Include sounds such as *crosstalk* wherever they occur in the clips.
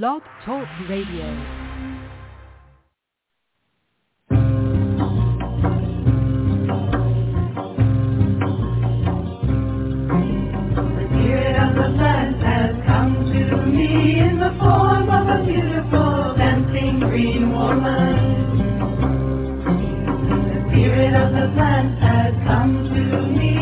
Blog Talk Radio. Spirit of the plant has come to me in the form of a beautiful dancing green woman. The spirit of the plant has come to me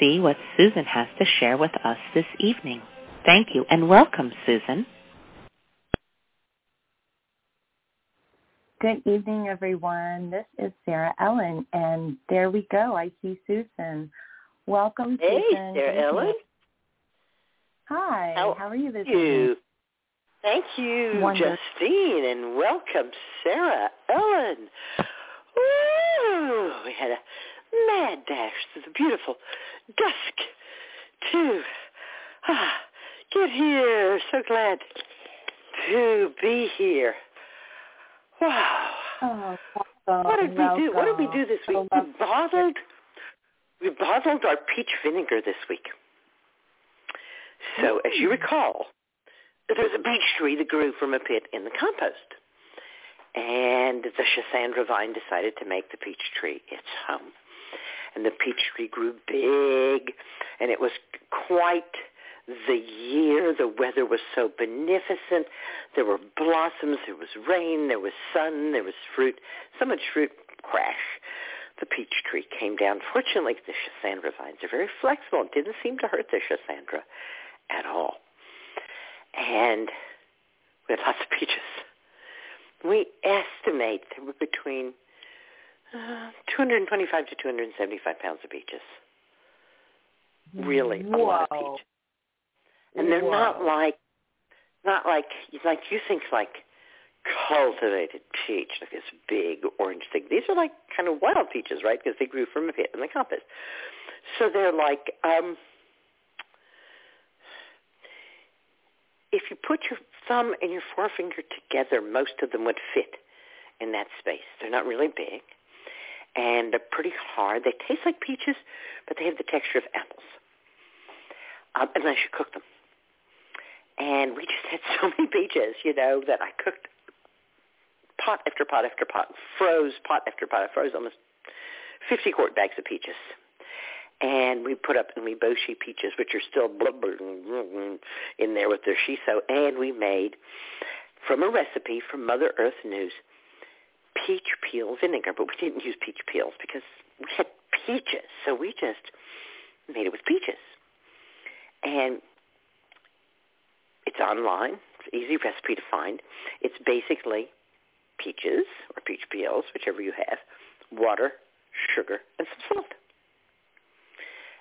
see what Susun has to share with us this evening. Thank you and welcome, Susun. Good evening, everyone. This is Sarah Ellen, and there we go. I see Susun. Welcome, Hey, Susun. Sarah Thank you. Ellen. Hi. How How are you this evening? Thank you, Wonderful. Justine, and welcome, Sarah Ellen. Woo! We had a mad dash through the beautiful dusk to ah, get here. So glad to be here. Wow. Oh, welcome, What did we do? What did we do this week? We bottled, we bottled our peach vinegar this week. So, as you recall, there's a peach tree that grew from a pit in the compost. And the Schisandra vine decided to make the peach tree its home. And the peach tree grew big, and it was quite the year. The weather was so beneficent. There were blossoms, there was rain, there was sun, there was fruit. So much fruit, crash. The peach tree came down. Fortunately, the Schisandra vines are very flexible. It didn't seem to hurt the Schisandra at all. And we had lots of peaches. We estimate there were between uh, 225 to 275 pounds of peaches. Really, a lot of peach. And they're not like, not like, like you think like cultivated peach, like this big orange thing. These are like kind of wild peaches, right? Because they grew from a pit in the compost. So they're like, um, if you put your thumb and your forefinger together, most of them would fit in that space. They're not really big, and they're pretty hard. They taste like peaches, but they have the texture of apples, um, unless you cook them. And we just had *laughs* so many peaches, you know, that I cooked pot after pot after pot, froze pot after pot. I froze almost 50 quart bags of peaches. And we put up Umeboshi peaches, which are still blubbering in there with their shiso. And we made, from a recipe from Mother Earth News, peach peel vinegar. But we didn't use peach peels because we had peaches. So we just made it with peaches. And it's online. It's an easy recipe to find. It's basically peaches or peach peels, whichever you have, water, sugar, and some salt.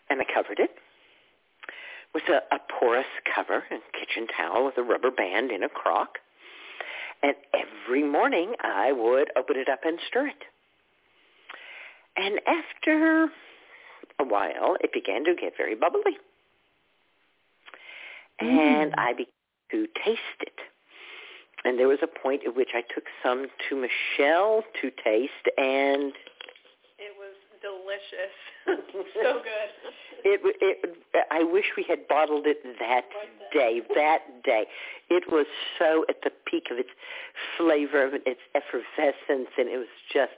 And I covered it with a, a porous cover and kitchen towel with a rubber band in a crock. And every morning I would open it up and stir it. And after a while, it began to get very bubbly. And mm. I began to taste it. And there was a point at which I took some to Michelle to taste, and delicious. *laughs* so good. it, it, I wish we had bottled it that day. That day, it was so at the peak of its flavor, of its effervescence, and it was just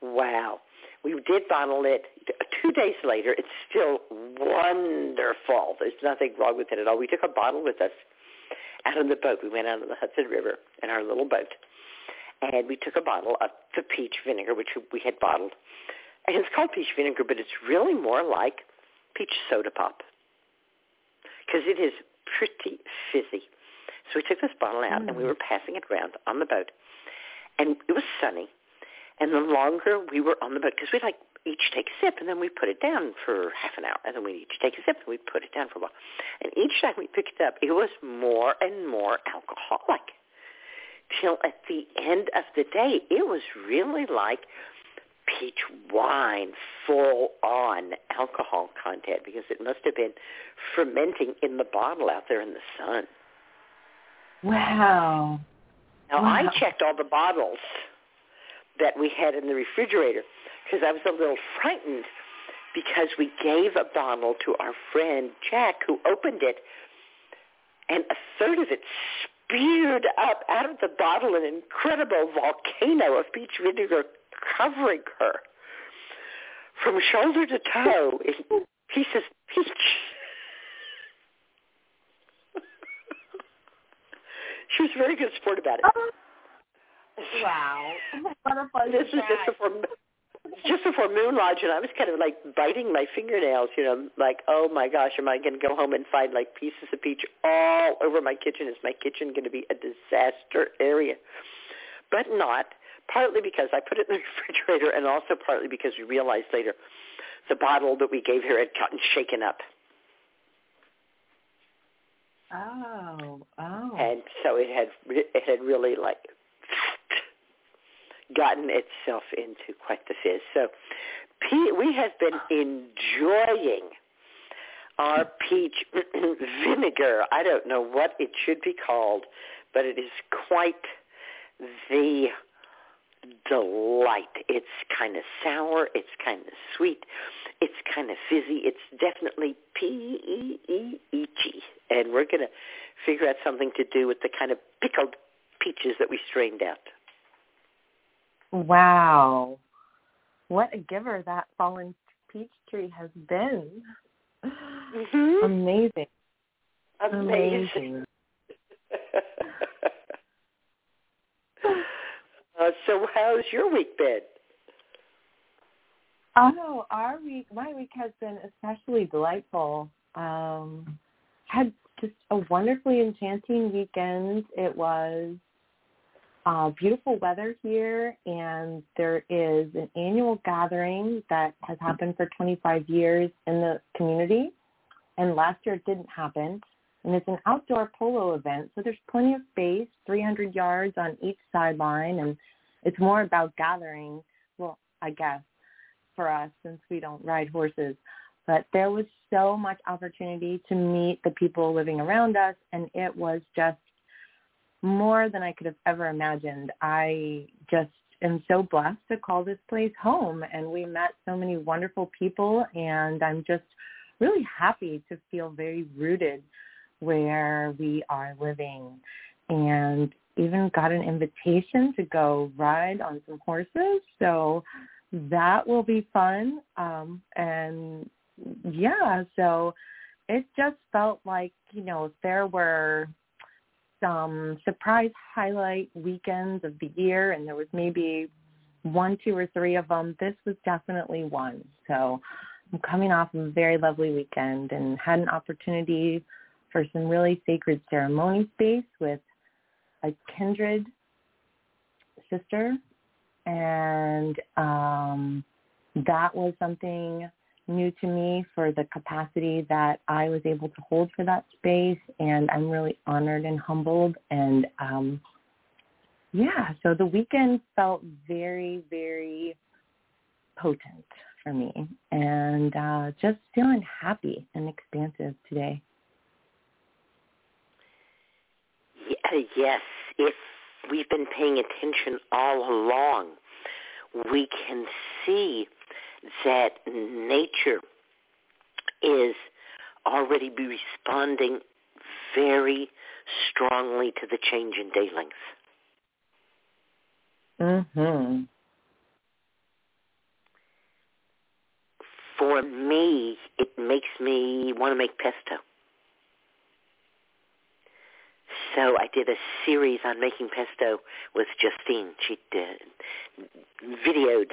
wow. We did bottle it two days later. It's still wonderful. There's nothing wrong with it at all. We took a bottle with us out on the boat. We went out on the Hudson River in our little boat, and we took a bottle of the peach vinegar, which we had bottled. And it's called peach vinegar, but it's really more like peach soda pop because it is pretty fizzy. So we took this bottle out and we mm. were passing it around on the boat, and it was sunny. And the longer we were on the boat, because we like each take a sip and then we put it down for half an hour, and then we each take a sip and we put it down for a while. And each time we picked it up, it was more and more alcoholic. Till at the end of the day, it was really like peach wine, full on alcohol content, because it must have been fermenting in the bottle out there in the sun. Wow. Now Wow. I checked all the bottles that we had in the refrigerator because I was a little frightened because we gave a bottle to our friend Jack who opened it and a third of it speared up out of the bottle an incredible volcano of peach vinegar covering her from shoulder to toe in pieces of peach. she was a very good sport about it. Oh. Wow. What a fun This was just before just before Moon Lodge, and I was kind of like biting my fingernails, you know, like, oh my gosh, am I going to go home and find like pieces of peach all over my kitchen? Is my kitchen going to be a disaster area? But not, partly because I put it in the *laughs* refrigerator, and also partly because we realized later the bottle that we gave her had gotten shaken up, Oh, oh. and so it had it had really like *laughs* gotten itself into quite the fizz. So we have been enjoying our peach *clears throat* vinegar. I don't know what it should be called, but it is quite the delight. It's kind of sour. It's kind of sweet. It's kind of fizzy. It's definitely peachy. And we're going to figure out something to do with the kind of pickled peaches that we strained out. Wow. What a giver that fallen peach tree has been. Mm-hmm. Amazing. Amazing. Amazing. *laughs* uh, so how's your week been? Oh, our week, my week has been especially delightful. Um, had just a wonderfully enchanting weekend. It was uh, beautiful weather here, and there is an annual gathering that has happened for 25 years in the community. And last year it didn't happen. And it's an outdoor polo event, so there's plenty of space, 300 yards on each sideline, and it's more about gathering, well, I guess, for us since we don't ride horses. But there was so much opportunity to meet the people living around us, and it was just more than I could have ever imagined. I just am so blessed to call this place home, and we met so many wonderful people, and I'm just really happy to feel very rooted where we are living and even got an invitation to go ride on some horses. So that will be fun. Um, and yeah, so it just felt like, you know, there were some surprise highlight weekends of the year and there was maybe one, two, or three of them. This was definitely one. So I'm coming off of a very lovely weekend and had an opportunity for some really sacred ceremony space with a kindred sister and um, that was something new to me for the capacity that I was able to hold for that space and I'm really honored and humbled and um yeah, so the weekend felt very, very potent for me and uh, just feeling happy and expansive today. Yes, if we've been paying attention all along, we can see that nature is already be responding very strongly to the change in day length. Mhm. For me, it makes me want to make pesto. So I did a series on making pesto with Justine. She did, videoed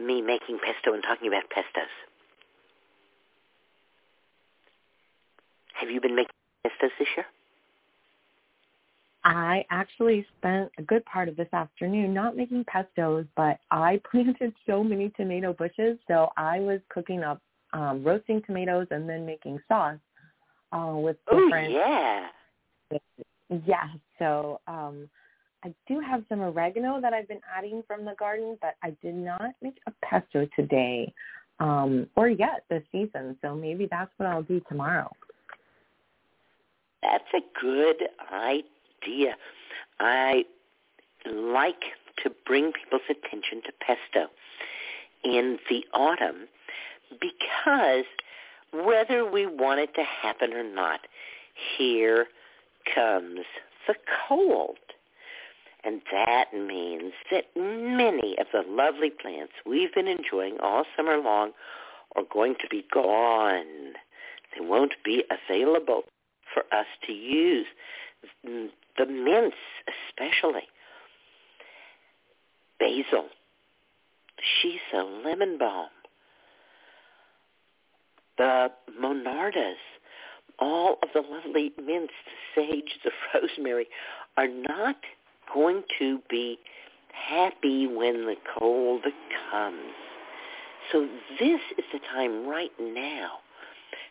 me making pesto and talking about pestos. Have you been making pestos this year? I actually spent a good part of this afternoon not making pestos, but I *laughs* planted so many tomato bushes, so I was cooking up um, roasting tomatoes and then making sauce uh, with different. Oh yeah. Yeah. So um, I do have some oregano that I've been adding from the garden, but I did not make a pesto today um, or yet this season. So maybe that's what I'll do tomorrow. That's a good idea. I like to bring people's attention to pesto in the autumn because whether we want it to happen or not, here comes the cold. And that means that many of the lovely plants we've been enjoying all summer long are going to be gone. They won't be available for us to use. Mm, the mints especially. Basil, shiso, lemon balm, the monardas, all of the lovely mints, the sage, the rosemary, are not going to be happy when the cold comes. So this is the time right now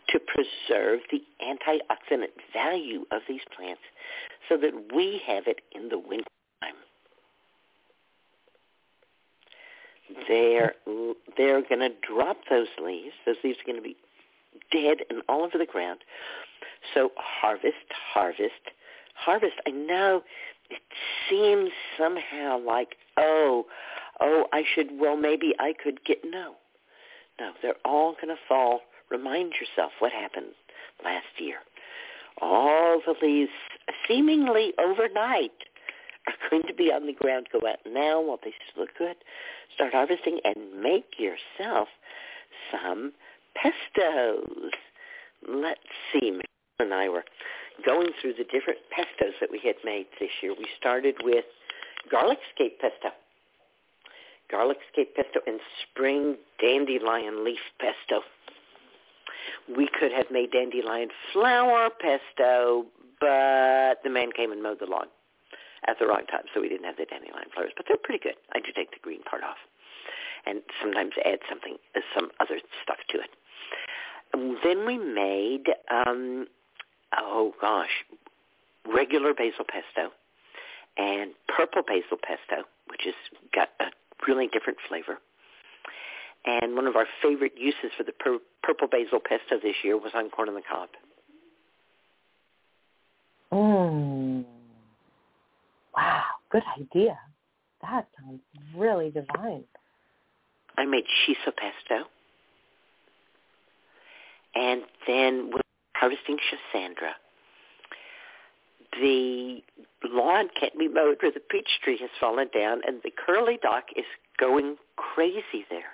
to preserve the antioxidant value of these plants so that we have it in the winter time. They're, they're going to drop those leaves. Those leaves are going to be dead and all over the ground. So harvest, harvest, harvest. I know it seems somehow like, oh, oh, I should, well, maybe I could get, no. No, they're all going to fall. Remind yourself what happened last year. All the leaves, seemingly overnight, are going to be on the ground. Go out now while they still look good. Start harvesting and make yourself some pestos. Let's see. Michelle and I were going through the different pestos that we had made this year. We started with garlic scape pesto, garlic scape pesto, and spring dandelion leaf pesto. We could have made dandelion flower pesto, but the man came and mowed the lawn at the wrong time, so we didn't have the dandelion flowers. But they're pretty good. I do take the green part off, and sometimes add something, some other stuff to it. Then we made, um, oh gosh, regular basil pesto and purple basil pesto, which has got a really different flavor. And one of our favorite uses for the pur- purple basil pesto this year was on corn on the cob. Mm. Wow, good idea. That sounds really divine. I made shiso pesto. And then we're harvesting Schisandra. The lawn can't be mowed where the peach tree has fallen down, and the curly dock is going crazy there.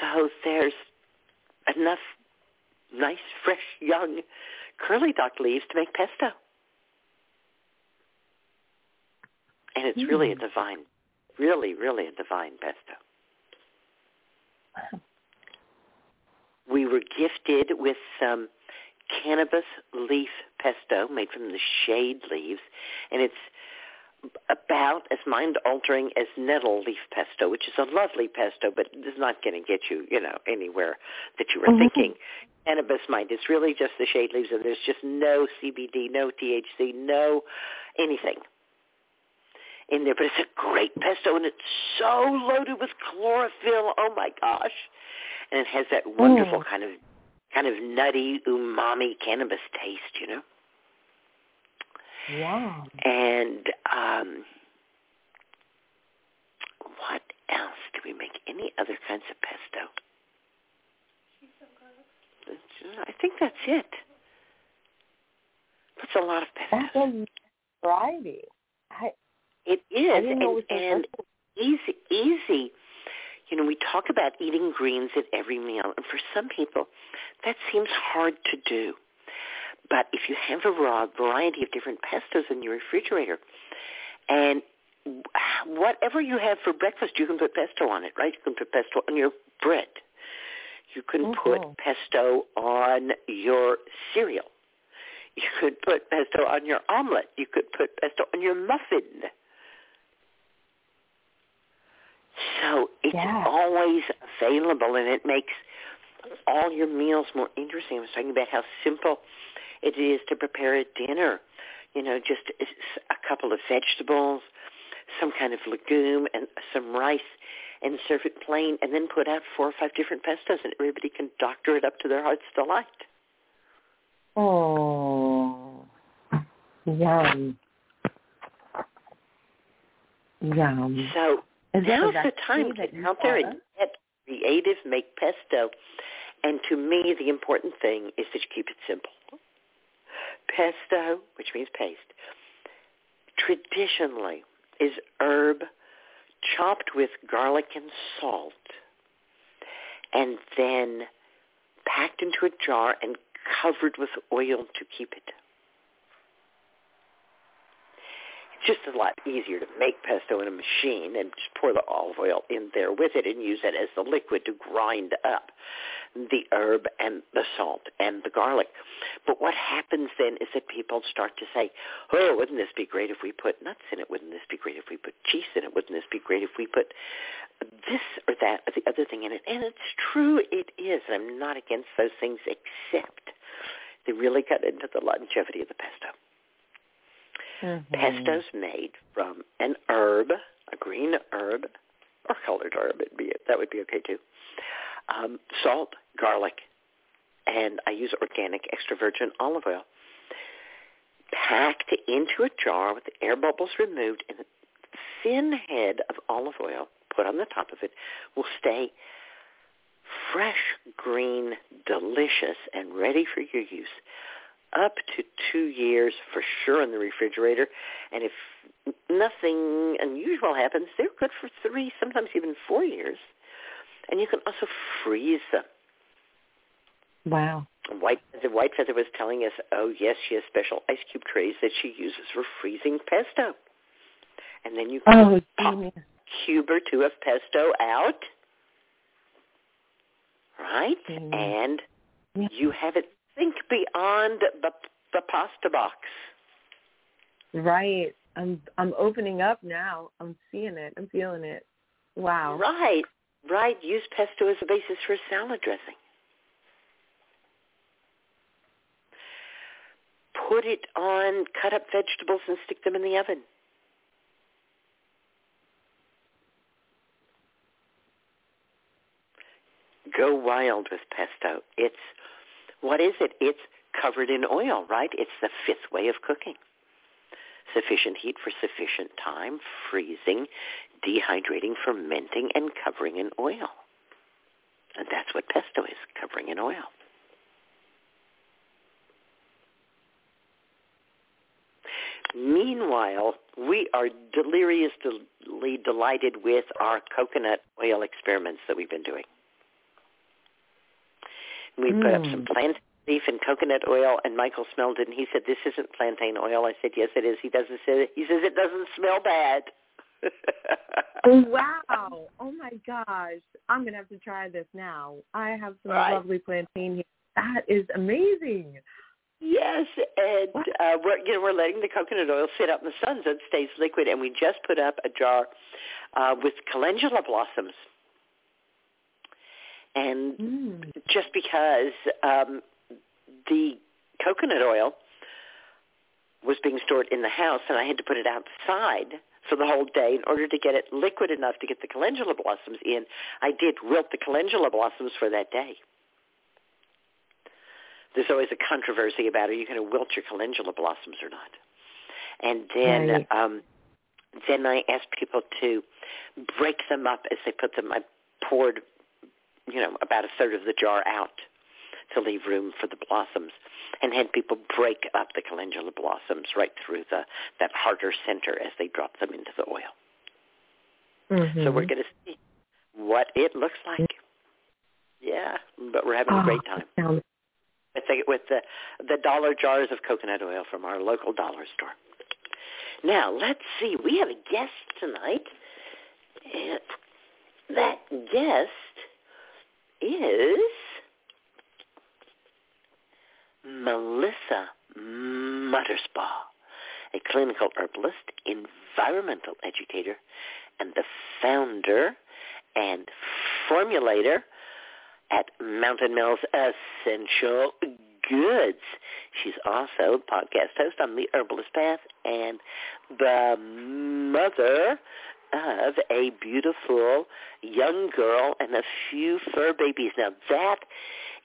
So there's enough nice, fresh, young curly dock leaves to make pesto. And it's really a hmm. divine, really, really a divine pesto. *laughs* We were gifted with some cannabis leaf pesto made from the shade leaves, and it's about as mind-altering as nettle leaf pesto, which is a lovely pesto, but is not going to get you, you know, anywhere that you were Mhm. thinking. Cannabis mind. It's really just the shade leaves, and there's just no CBD, no THC, no anything in there. But it's a great pesto, and it's so loaded with chlorophyll. Oh my gosh! And it has that wonderful Mm. kind of kind of nutty umami cannabis taste, you know. Yeah. And um, what else do we make? Any other kinds of pesto? I think that's it. That's a lot of pesto. That's a variety. I, It is, didn't know it was and, and easy, easy. You know, we talk about eating greens at every meal, and for some people, that seems hard to do. But if you have a raw variety of different pestos in your refrigerator, and whatever you have for breakfast, you can put pesto on it, right? You can put pesto on your bread. You can put Mhm. pesto on your cereal. You could put pesto on your omelet. You could put pesto on your muffin. So it's Yeah. always available, and it makes all your meals more interesting. I was talking about how simple it is to prepare a dinner. You know, just a couple of vegetables, some kind of legume, and some rice, and serve it plain, and then put out four or five different pestos, and everybody can doctor it up to their heart's delight. Oh, yum. Yum. So Is there a now's the time to get out there and get creative, make pesto. And to me, the important thing is that you keep it simple. Pesto, which means paste, traditionally is herb chopped with garlic and salt and then packed into a jar and covered with oil to keep it. It's just a lot easier to make pesto in a machine and just pour the olive oil in there with it and use it as the liquid to grind up the herb and the salt and the garlic. But what happens then is that people start to say, oh, wouldn't this be great if we put nuts in it? Wouldn't this be great if we put cheese in it? Wouldn't this be great if we put this or that or the other thing in it? And it's true, it is. I'm not against those things except they really cut into the longevity of the pesto. Mhm. Pesto's made from an herb, a green herb, or colored herb. It'd be, that would be okay too. Um, salt, garlic, and I use organic extra virgin olive oil. Packed into a jar with the air bubbles removed and a thin head of olive oil put on the top of it will stay fresh, green, delicious, and ready for your use up to two years for sure in the refrigerator. And if nothing unusual happens, they're good for three, sometimes even four years. And you can also freeze them. Wow. White the White Feather was telling us, oh yes, she has special ice cube trays that she uses for freezing pesto. And then you can Oh, pop genius. cube or two of pesto out, right? And you have it think beyond the the pasta box. Right. I'm I'm opening up now. I'm seeing it. I'm feeling it. Wow. Right, right, use pesto as a basis for salad dressing. Put it on cut up vegetables and stick them in the oven. Go wild with pesto. It's what is it? It's covered in oil, right? It's the fifth way of cooking. Sufficient heat for sufficient time, freezing, dehydrating, fermenting, and covering in oil. And that's what pesto is, covering in oil. Meanwhile, we are deliriously delighted with our coconut oil experiments that we've been doing. We put up some plantain leaf and coconut oil, and Michael smelled it, and he said, "This isn't plantain oil." I said, "Yes, it is." He doesn't say. He says it doesn't smell bad. *laughs* wow. Oh my gosh. I'm going to have to try this now. I have some Right. lovely plantain here. That is amazing. Yes, and uh, we're you know we're letting the coconut oil sit out in the sun so it stays liquid, and we just put up a jar uh, with calendula blossoms, and Mm. just because um, the coconut oil was being stored in the house, and I had to put it outside for the whole day in order to get it liquid enough to get the calendula blossoms in. I did wilt the calendula blossoms for that day. There's always a controversy about are you going to wilt your calendula blossoms or not. And then Right. um, then I asked people to break them up as they put them. I poured, you know, about a third of the jar out to leave room for the blossoms, and had people break up the calendula blossoms right through the that harder center as they drop them into the oil. Mm-hmm. So we're going to see what it looks like. Yeah, but we're having a great time Oh, Sounds with the, with the the dollar jars of coconut oil from our local dollar store. Now let's see. We have a guest tonight, and that guest is Melissa Mutterspaugh, a clinical herbalist, environmental educator, and the founder and formulator at Mountain Mel's Essential Goods. She's also podcast host on The Herbalist Path and the mother of a beautiful young girl and a few fur babies. Now that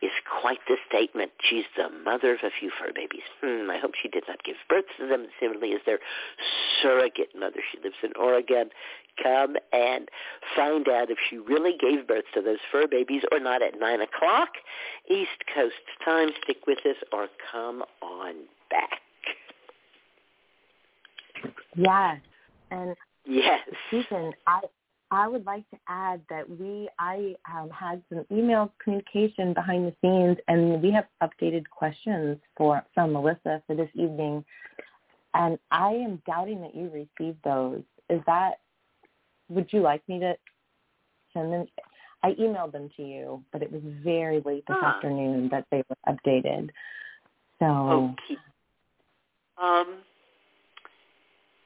is quite the statement. She's the mother of a few fur babies. Hmm, I hope she did not give birth to them similarly as their surrogate mother. She lives in Oregon. Come and find out if she really gave birth to those fur babies or not at 9 o'clock East Coast time. Stick with us or come on back. Yes. And Yes. Susun, I I would like to add that we I um, had some email communication behind the scenes, and we have updated questions for from Melissa for this evening, and I am doubting that you received those. Is that? Would you like me to send them? I emailed them to you, but it was very late this Ah. afternoon that they were updated. So Okay. Um,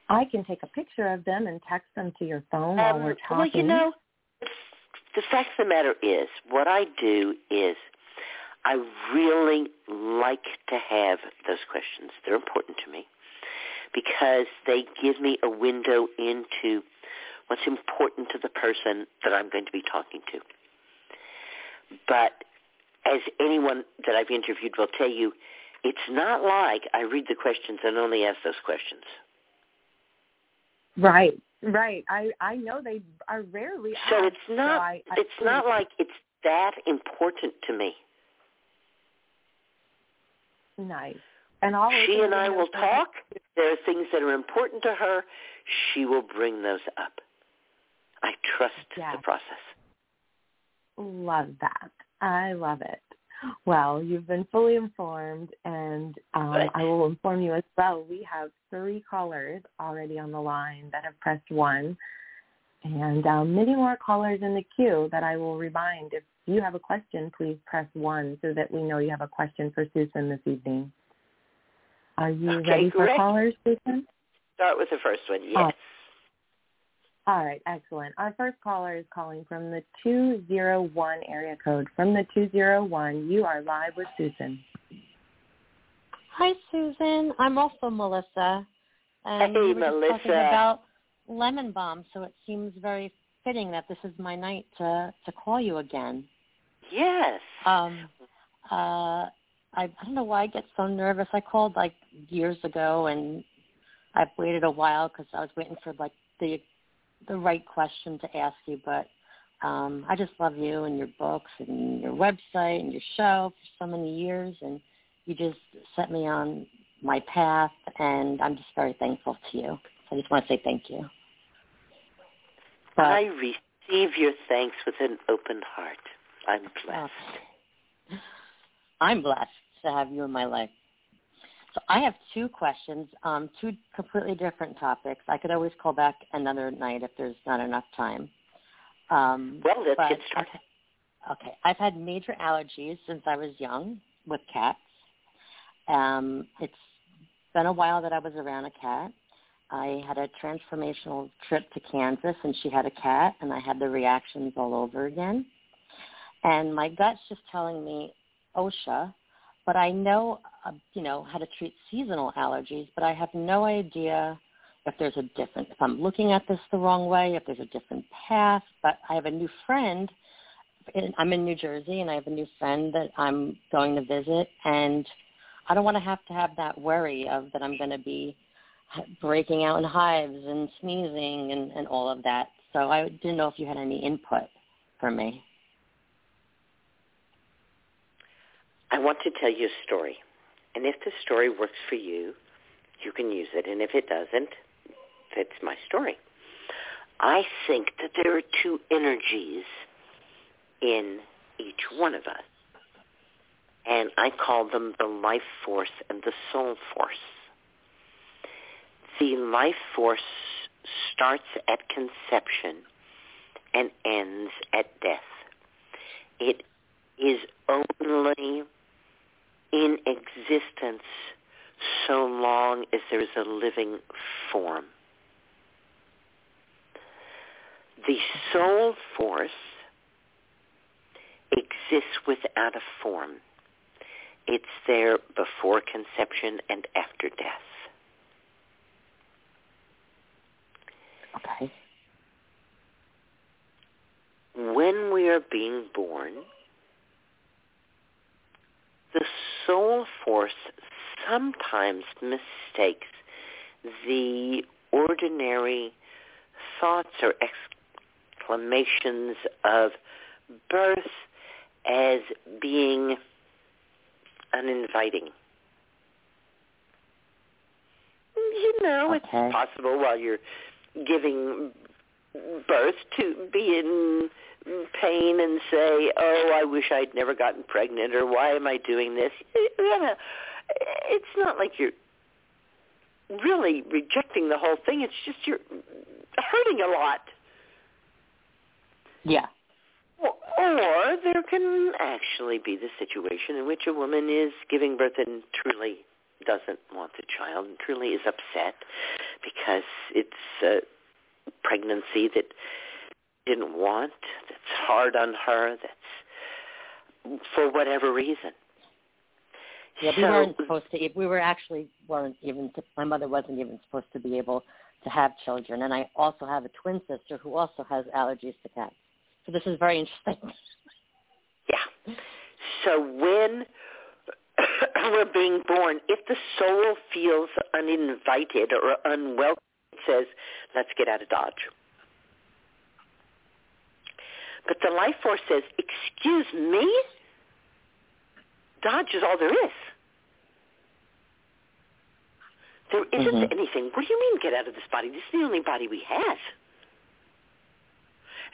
I can take a picture of them and text them to your phone while Um, we're talking. well, you know, the fact of the matter is, what I do is I really like to have those questions. They're important to me because they give me a window into what's important to the person that I'm going to be talking to. But as anyone that I've interviewed will tell you, it's not like I read the questions and only ask those questions. Right, right. I I know they are rarely So asked, it's not so I, I it's not like it's that important to me. nice. And all She and I will talk. There are things that are important to her. She will bring those up. I trust Yeah. the process. Love that. I love it. Well, you've been fully informed, and um, I will inform you as well. We have three callers already on the line that have pressed one, and um, many more callers in the queue that I will remind. If you have a question, please press one so that we know you have a question for Susun this evening. Are you Okay, ready for great. callers, Susun? Start with the first one. Yes. Oh. All right, excellent. Our first caller is calling from the 201 area code. From the 201, you are live with Susun. Hi, Susun. I'm also Melissa. And Hey, we were just talking about lemon balm, so it seems very fitting that this is my night to to call you again. Yes. Um, uh, I, I don't know why I get so nervous. I called like years ago, and I've waited a while because I was waiting for like the the right question to ask you. But um, I just love you and your books and your website and your show for so many years, and you just set me on my path, and I'm just very thankful to you. So I just want to say thank you. But, I receive your thanks with an open heart. I'm blessed. I'm blessed to have you in my life. So I have two questions, um, two completely different topics. I could always call back another night if there's not enough time. Um, Well, let's get started. I've- okay, I've had major allergies since I was young with cats. Um, it's been a while that I was around a cat. I had a transformational trip to Kansas, and she had a cat, and I had the reactions all over again. And my gut's just telling me OSHA, but I know, uh, you know, how to treat seasonal allergies, but I have no idea if there's a different, if I'm looking at this the wrong way, if there's a different path. But I have a new friend. In, I'm in New Jersey, and I have a new friend that I'm going to visit, and I don't want to have to have that worry of that I'm going to be breaking out in hives and sneezing and, and all of that. So I didn't know if you had any input for me. I want to tell you a story. And if the story works for you, you can use it. And if it doesn't, that's my story. I think that there are two energies in each one of us. And I call them the life force and the soul force. The life force starts at conception and ends at death. It is only in existence so long as there is a living form. The soul force exists without a form. It's there before conception and after death. Okay. When we are being born, the soul force sometimes mistakes the ordinary thoughts or exclamations of birth as being uninviting. You know, Okay. it's possible while you're giving birth to be in pain and say, "Oh, I wish I'd never gotten pregnant," or "Why am I doing this?" You know, it's not like you're really rejecting the whole thing. It's just you're hurting a lot. Yeah. Or, or there can actually be the situation in which a woman is giving birth and truly doesn't want the child and truly is upset because it's a pregnancy that didn't want, that's hard on her, that's for whatever reason. Yeah, we So- weren't supposed to. We were actually weren't even. My mother wasn't even supposed to be able to have children, and I also have a twin sister who also has allergies to cats. So this is very interesting. *laughs* Yeah. So when *coughs* we're being born, if the soul feels uninvited or unwelcome, it says, let's get out of Dodge. But the life force says, excuse me? Dodge is all there is. There isn't Mhm. anything. What do you mean get out of this body? This is the only body we have.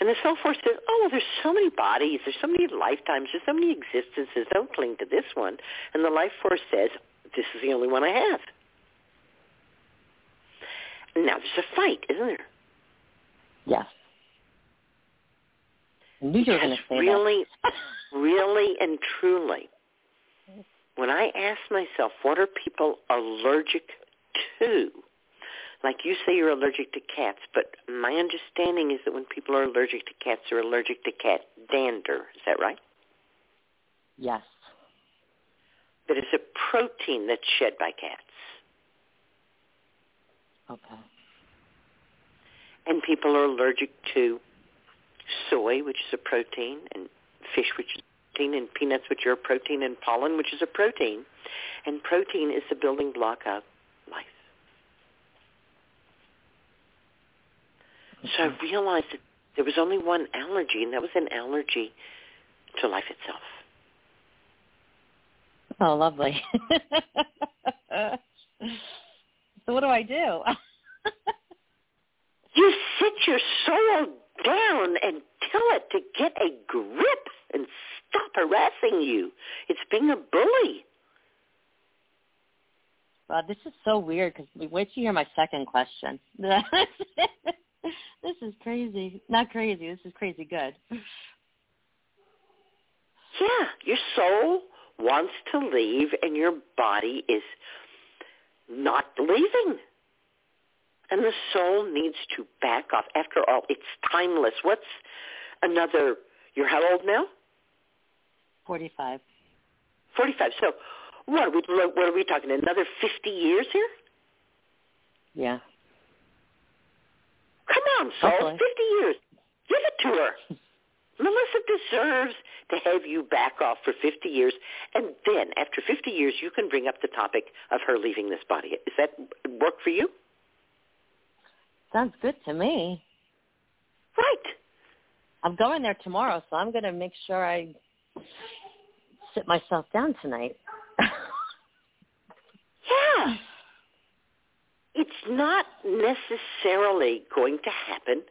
And the soul force says, oh, well, there's so many bodies, there's so many lifetimes, there's so many existences. Don't cling to this one. And the life force says, this is the only one I have. Now there's a fight, isn't there? yes. I knew you were going to say really, that. really and truly, when I ask myself, what are people allergic to? Like you say you're allergic to cats, but my understanding is that when people are allergic to cats, they're allergic to cat dander. Is that right? Yes. That is a protein that's shed by cats. Okay. And people are allergic to soy, which is a protein, and fish, which is a protein, and peanuts, which are a protein, and pollen, which is a protein. And protein is the building block of life. So I realized that there was only one allergy, and that was an allergy to life itself. Oh, lovely. *laughs* so what do I do? *laughs* you sit your soul down and tell it to get a grip and stop harassing you. It's being a bully. Wow, this is so weird because wait to hear my second question. *laughs* this is crazy. Not crazy. This is crazy good. Yeah, your soul wants to leave and your body is not leaving. And the soul needs to back off. After all, it's timeless. What's another, you're how old now? 45. 45. So what are we, what are we talking, another 50 years here? Yeah. Come on, soul, Hopefully. 50 years. Give it to her. *laughs* Melissa deserves to have you back off for 50 years, and then after 50 years, you can bring up the topic of her leaving this body. Does that work for you? Sounds good to me. Right. I'm going there tomorrow, so I'm going to make sure I sit myself down tonight. *laughs* Yeah. It's not necessarily going to happen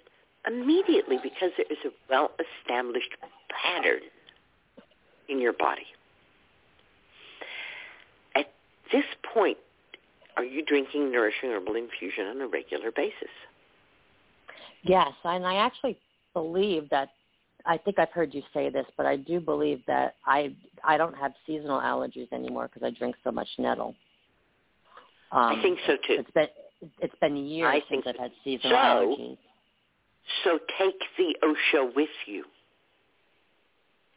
immediately because there is a well-established pattern in your body. At this point, are you drinking nourishing herbal infusion on a regular basis? Yes, and I actually believe that I think I've heard you say this, but I do believe that I I don't have seasonal allergies anymore because I drink so much nettle. Um, I think so too. It's been it's been years I since think I've had seasonal So- allergies. So take the osha with you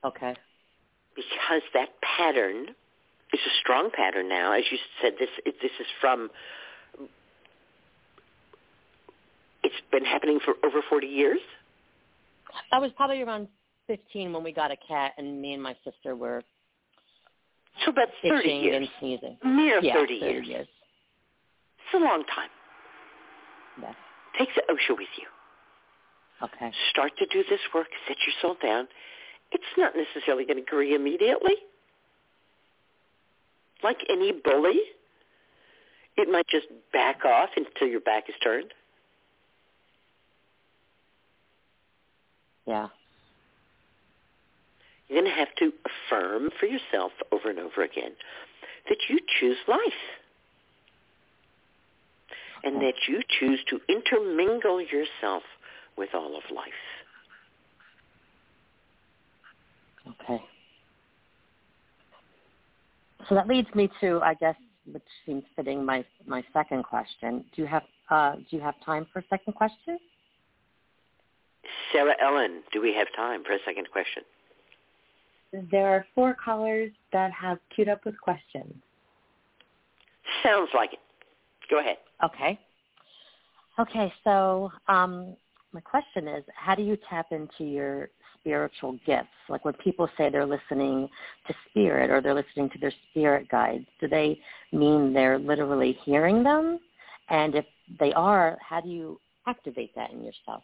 Okay. because that pattern is a strong pattern now. As you said, this this is from. It's been happening for over forty years. I was probably around 15 when we got a cat, and me and my sister were So about thirty itching years, and sneezing. mere yeah, thirty 30 years. years. It's a long time. Yeah. Take the osha with you. Okay. Start to do this work. Set your soul down. It's not necessarily going to agree immediately. Like any bully, it might just back off until your back is turned. Yeah. You're going to have to affirm for yourself over and over again that you choose life and that you choose to intermingle yourself with all of life. Okay. So that leads me to, I guess, which seems fitting, my my second question. Do you have uh, do you have time for a second question? Sarah Ellen, do we have time for a second question? There are four callers that have queued up with questions. Sounds like it. Go ahead. Okay. Okay, so um, my question is, how do you tap into your spiritual gifts? Like when people say they're listening to spirit or they're listening to their spirit guides, do they mean they're literally hearing them? And if they are, how do you activate that in yourself?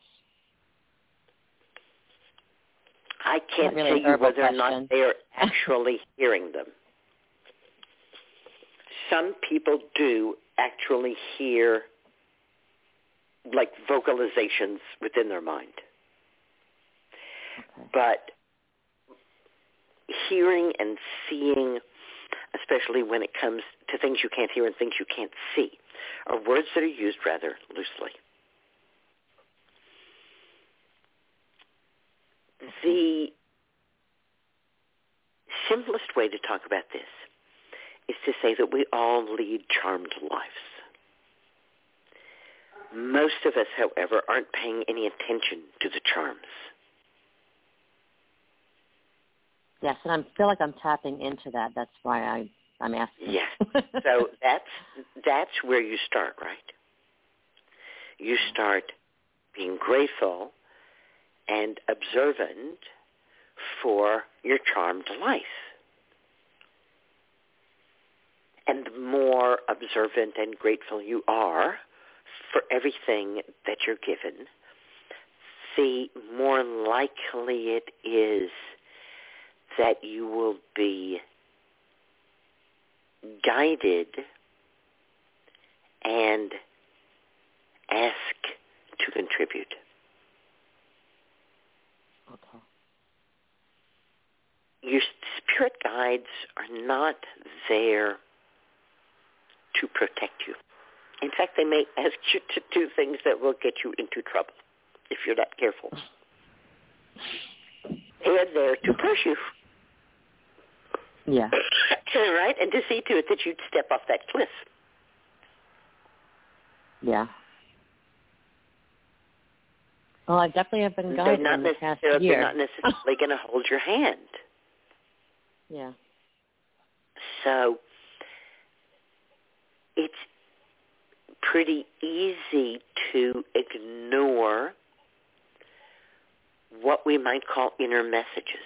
I can't really tell you whether or not they are actually *laughs* hearing them. Some people do actually hear like vocalizations within their mind. Okay. But hearing and seeing, especially when it comes to things you can't hear and things you can't see, are words that are used rather loosely. The simplest way to talk about this is to say that we all lead charmed lives. Most of us, however, aren't paying any attention to the charms. Yes, and I feel like I'm tapping into that. That's why I I'm asking. Yes. *laughs* so that's that's where you start, right? You start being grateful and observant for your charmed life. And the more observant and grateful you are for everything that you're given, the more likely it is that you will be guided and ask to contribute. Okay. Your spirit guides are not there to protect you. In fact, they may ask you to do things that will get you into trouble if you're not careful. They are there to push you. Yeah. *coughs* right? And to see to it that you'd step off that cliff. Yeah. Well, I definitely have been They're guided not in the past necessarily, year. they're not necessarily going to hold your hand. Yeah. So it's pretty easy to ignore what we might call inner messages.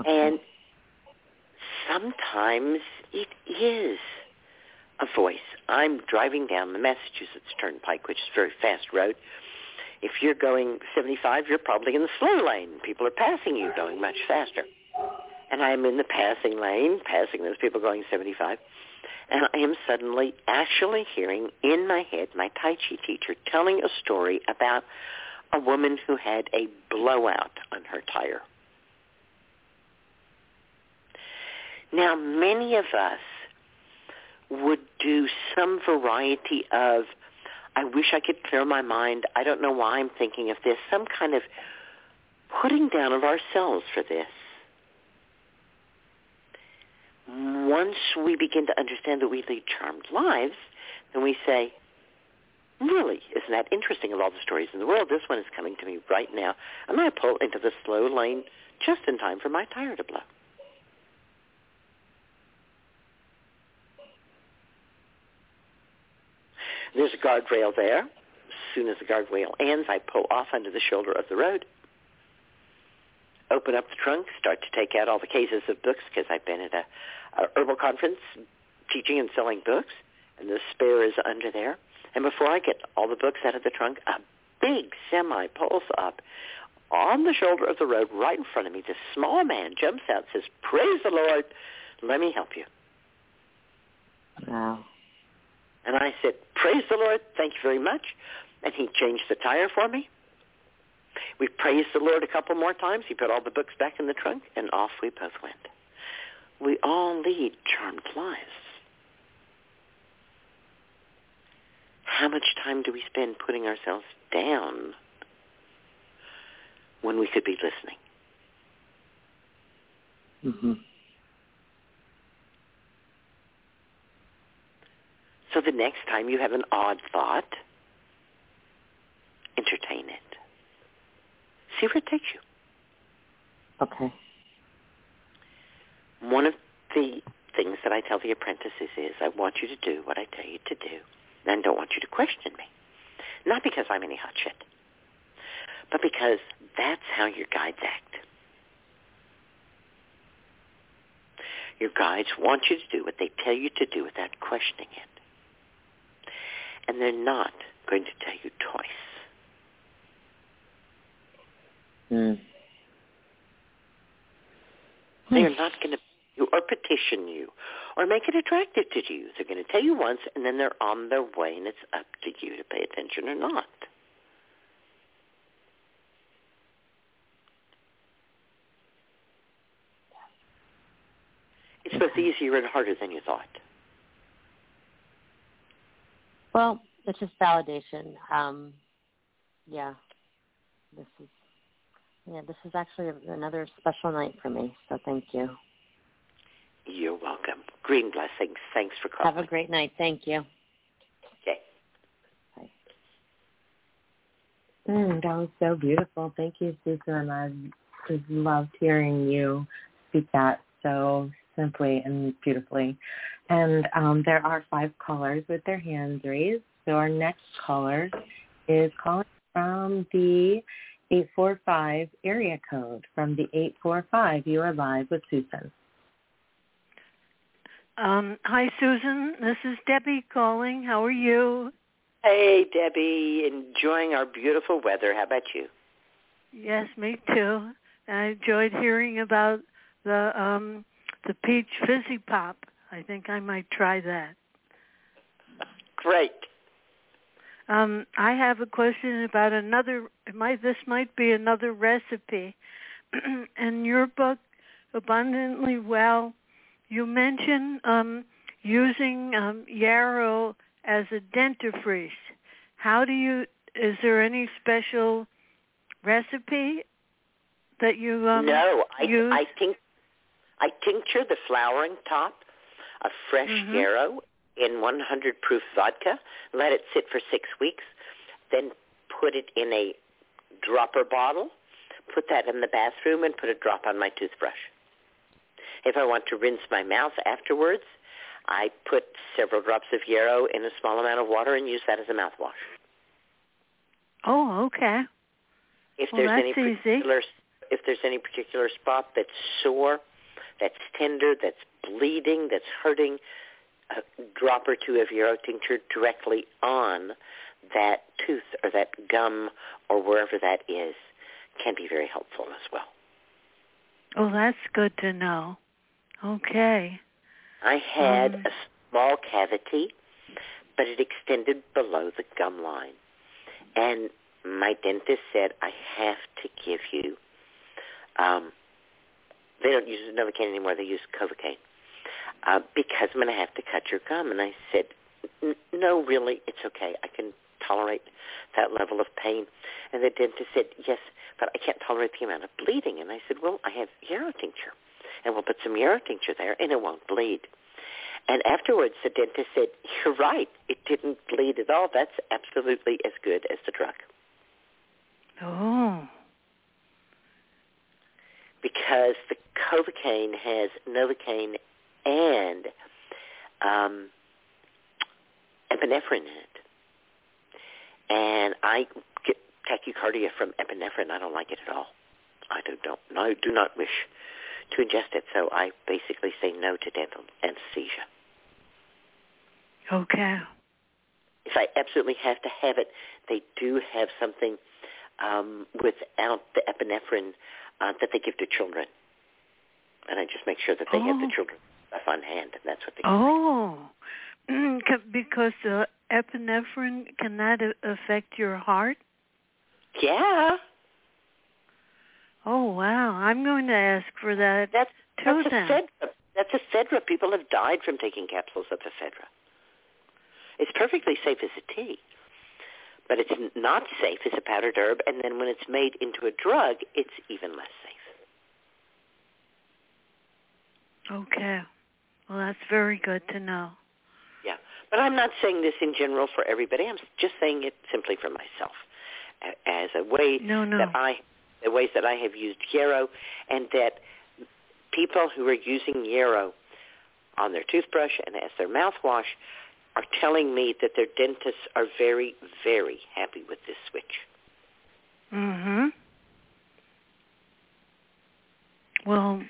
Okay. And sometimes it is a voice. I'm driving down the Massachusetts Turnpike, which is a very fast road. If you're going 75, you're probably in the slow lane. People are passing you going much faster. And I'm in the passing lane, passing those people going 75. And I am suddenly actually hearing in my head my Tai Chi teacher telling a story about a woman who had a blowout on her tire. Now, many of us would do some variety of, I wish I could clear my mind. I don't know why I'm thinking of this. Some kind of putting down of ourselves for this. Once we begin to understand that we lead charmed lives, then we say, really, isn't that interesting of all the stories in the world? This one is coming to me right now. And to pull into the slow lane just in time for my tire to blow. There's a guardrail there. As soon as the guardrail ends, I pull off under the shoulder of the road, open up the trunk, start to take out all the cases of books because I've been at a, a herbal conference teaching and selling books, and the spare is under there. And before I get all the books out of the trunk, a big semi pulls up on the shoulder of the road right in front of me. This small man jumps out, says, "Praise the Lord! Let me help you." Wow. And I said, praise the Lord, thank you very much. And he changed the tire for me. We praised the Lord a couple more times. He put all the books back in the trunk, and off we both went. We all lead charmed lives. How much time do we spend putting ourselves down when we could be listening? Mhm. So the next time you have an odd thought, entertain it. See where it takes you. Okay. One of the things that I tell the apprentices is I want you to do what I tell you to do and I don't want you to question me. Not because I'm any hot shit, but because that's how your guides act. Your guides want you to do what they tell you to do without questioning it. And they're not going to tell you twice. Mm. They're not going to you or petition you or make it attractive to you. They're going to tell you once and then they're on their way and it's up to you to pay attention or not. It's both easier and harder than you thought. Well, it's just validation. Um, yeah, this is yeah, this is actually another special night for me. So thank you. You're welcome. Green blessings. Thanks for calling. Have a great night. Thank you. Okay. Mm, that was so beautiful. Thank you, Susun. I just loved hearing you speak that so simply and beautifully. And um, there are five callers with their hands raised. So our next caller is calling from the 845 area code. From the 845, you are live with Susun. Um, hi, Susun. This is Debbie calling. How are you? Hey, Debbie. Enjoying our beautiful weather. How about you? Yes, me too. I enjoyed hearing about the um, the peach fizzy pop. I think I might try that. Great. Um, I have a question about another. Might this might be another recipe. *clears throat* In your book, Abundantly Well, you mention um, using um, yarrow as a dentifrice. How do you? Is there any special recipe that you um, no, I, use? I think I tincture the flowering top of fresh Mhm. yarrow in 100 proof vodka. Let it sit for six weeks. Then put it in a dropper bottle. Put that in the bathroom and put a drop on my toothbrush. If I want to rinse my mouth afterwards, I put several drops of yarrow in a small amount of water and use that as a mouthwash. Oh, okay. If Well, there's any that's easy. particular if there's any particular spot that's sore, that's tender, that's bleeding, that's hurting, a drop or two of yarrow tincture directly on that tooth or that gum or wherever that is can be very helpful as well. Oh, that's good to know. Okay. I had Um, a small cavity, but it extended below the gum line. And my dentist said, I have to give you, um, they don't use Novocaine anymore, they use Covacaine, uh, because I'm going to have to cut your gum. And I said, no, really, it's okay. I can tolerate that level of pain. And the dentist said, yes, but I can't tolerate the amount of bleeding. And I said, well, I have yarrow tincture. And we'll put some yarrow tincture there, and it won't bleed. And afterwards, the dentist said, you're right. It didn't bleed at all. That's absolutely as good as the drug. Oh. Because the Covacaine has Novocaine and um, epinephrine in it. And I get tachycardia from epinephrine. I don't like it at all. I do, don't, I do not wish to ingest it, so I basically say no to dental anesthesia. Okay. if I absolutely have to have it, they do have something um, without the epinephrine uh, that they give to children, and I just make sure that they have the Oh. children stuff on hand, and that's what they. Oh. Ca- because the epinephrine can that a- affect your heart? Yeah, Oh wow! I'm going to ask for that that's too that's then. ephedra. That's ephedra. People have died from taking capsules of ephedra. It's perfectly safe as a tea, but it's not safe as a powdered herb. And then when it's made into a drug, it's even less safe. Okay. Well, that's very good to know. Yeah, but I'm not saying this in general for everybody. I'm just saying it simply for myself as a way No, no. that I, the ways that I have used yarrow, and that people who are using yarrow on their toothbrush and as their mouthwash are telling me that their dentists are very, very happy with this switch. Mm-hmm. Well,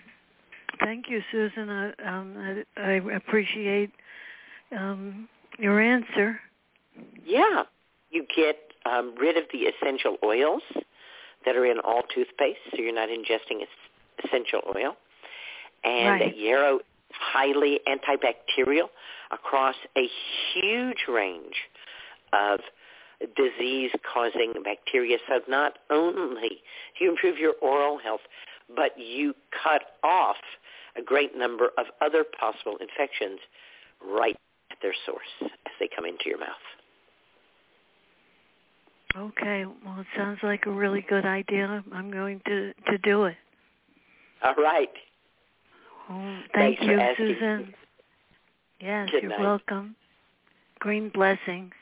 thank you, Susun. I, um, I, I appreciate um, your answer. Yeah, you get um, rid of the essential oils that are in all toothpaste, so you're not ingesting essential oil. And Right. yarrow is highly antibacterial across a huge range of disease-causing bacteria. So not only do you improve your oral health, but you cut off a great number of other possible infections right at their source as they come into your mouth. Okay. Well, it sounds like a really good idea. I'm going to to do it. All right. Thank for you. Susun. Yes, Good you're night. welcome. Green blessings.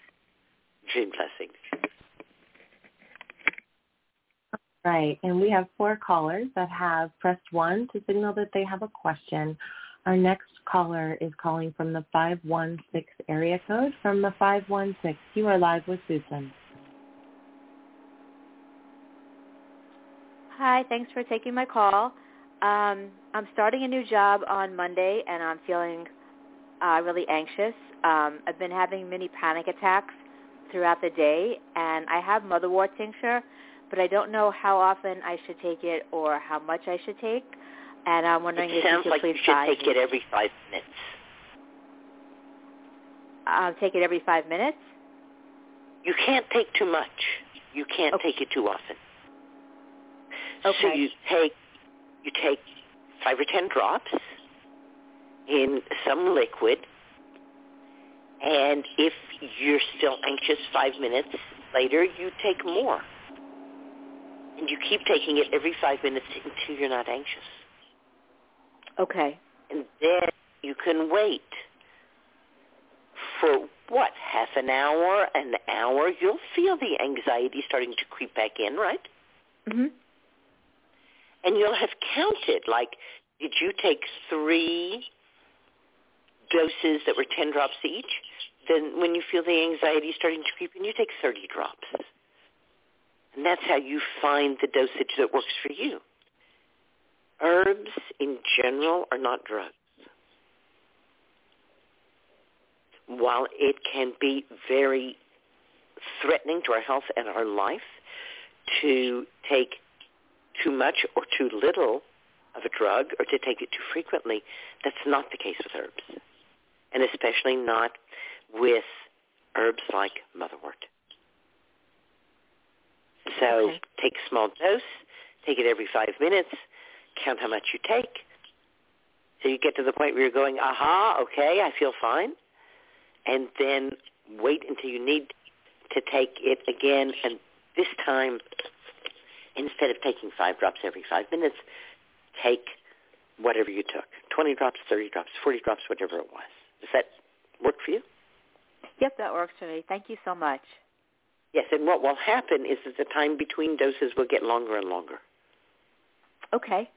Dream blessings. Right, and we have four callers that have pressed one to signal that they have a question. Our next caller is calling from the 516 area code. From the 516, you are live with Susun. Hi, thanks for taking my call. Um, I'm starting a new job on Monday, and I'm feeling uh, really anxious. Um, I've been having many panic attacks throughout the day, and I have motherwort tincture, but I don't know how often I should take it or how much I should take. And I'm wondering It if you could like please you should guide take me. it every five minutes. Um, take it every five minutes. You can't take too much. You can't take it too often. Okay. So you take you take five or ten drops in some liquid, and if you're still anxious five minutes later, you take more. And you keep taking it every five minutes until you're not anxious. Okay. And then you can wait for what, half an hour, an hour? You'll feel the anxiety starting to creep back in, right? Mhm. And you'll have counted, like, did you take three doses that were 10 drops each? Then when you feel the anxiety starting to creep in, you take 30 drops. And that's how you find the dosage that works for you. Herbs in general are not drugs. While it can be very threatening to our health and our life to take too much or too little of a drug or to take it too frequently, that's not the case with herbs. And especially not with herbs like motherwort. So Okay. take a small dose, take it every five minutes, count how much you take. So you get to the point where you're going, aha, okay, I feel fine. And then wait until you need to take it again. And this time, instead of taking five drops every five minutes, take whatever you took. 20 drops, 30 drops, 40 drops, whatever it was. Does that work for you? Yep, that works for me. Thank you so much. Yes, and what will happen is that the time between doses will get longer and longer. Okay.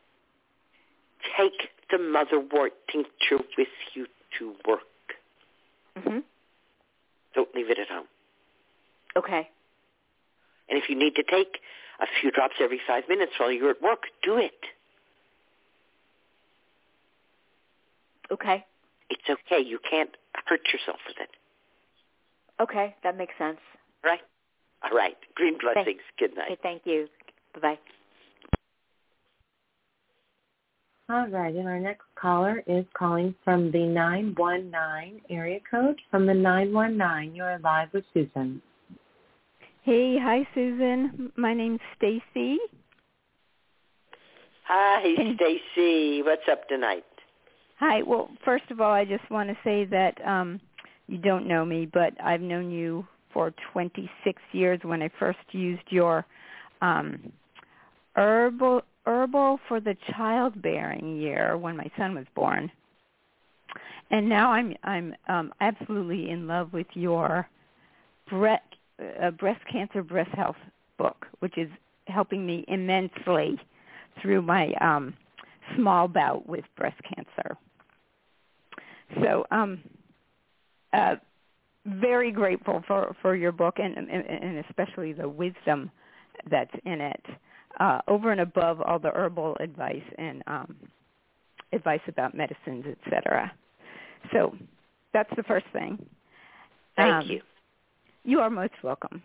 Take the motherwort tincture with you to work. Mhm. Don't leave it at home. Okay. And if you need to take a few drops every five minutes while you're at work, do it. Okay. It's okay. You can't hurt yourself with it. Okay, that makes sense. Right? All right. Green blessings. Good night. Okay, thank you. Bye-bye. All right, and our next caller is calling from the 919 area code. From the 919, you are live with Susun. Hey, hi Susun. My name's Stacy. Hi, Stacy. What's up tonight? Hi. Well, first of all, I just want to say that um you don't know me, but I've known you for 26 years when I first used your um herbal herbal for the childbearing year when my son was born. And now I'm I'm um absolutely in love with your breast uh, breast cancer breast health book, which is helping me immensely through my um small bout with breast cancer. So um uh very grateful for for your book and and, and especially the wisdom that's in it. Uh over and above all the herbal advice and um advice about medicines etc so that's the first thing. Thank Um, you. you are most welcome.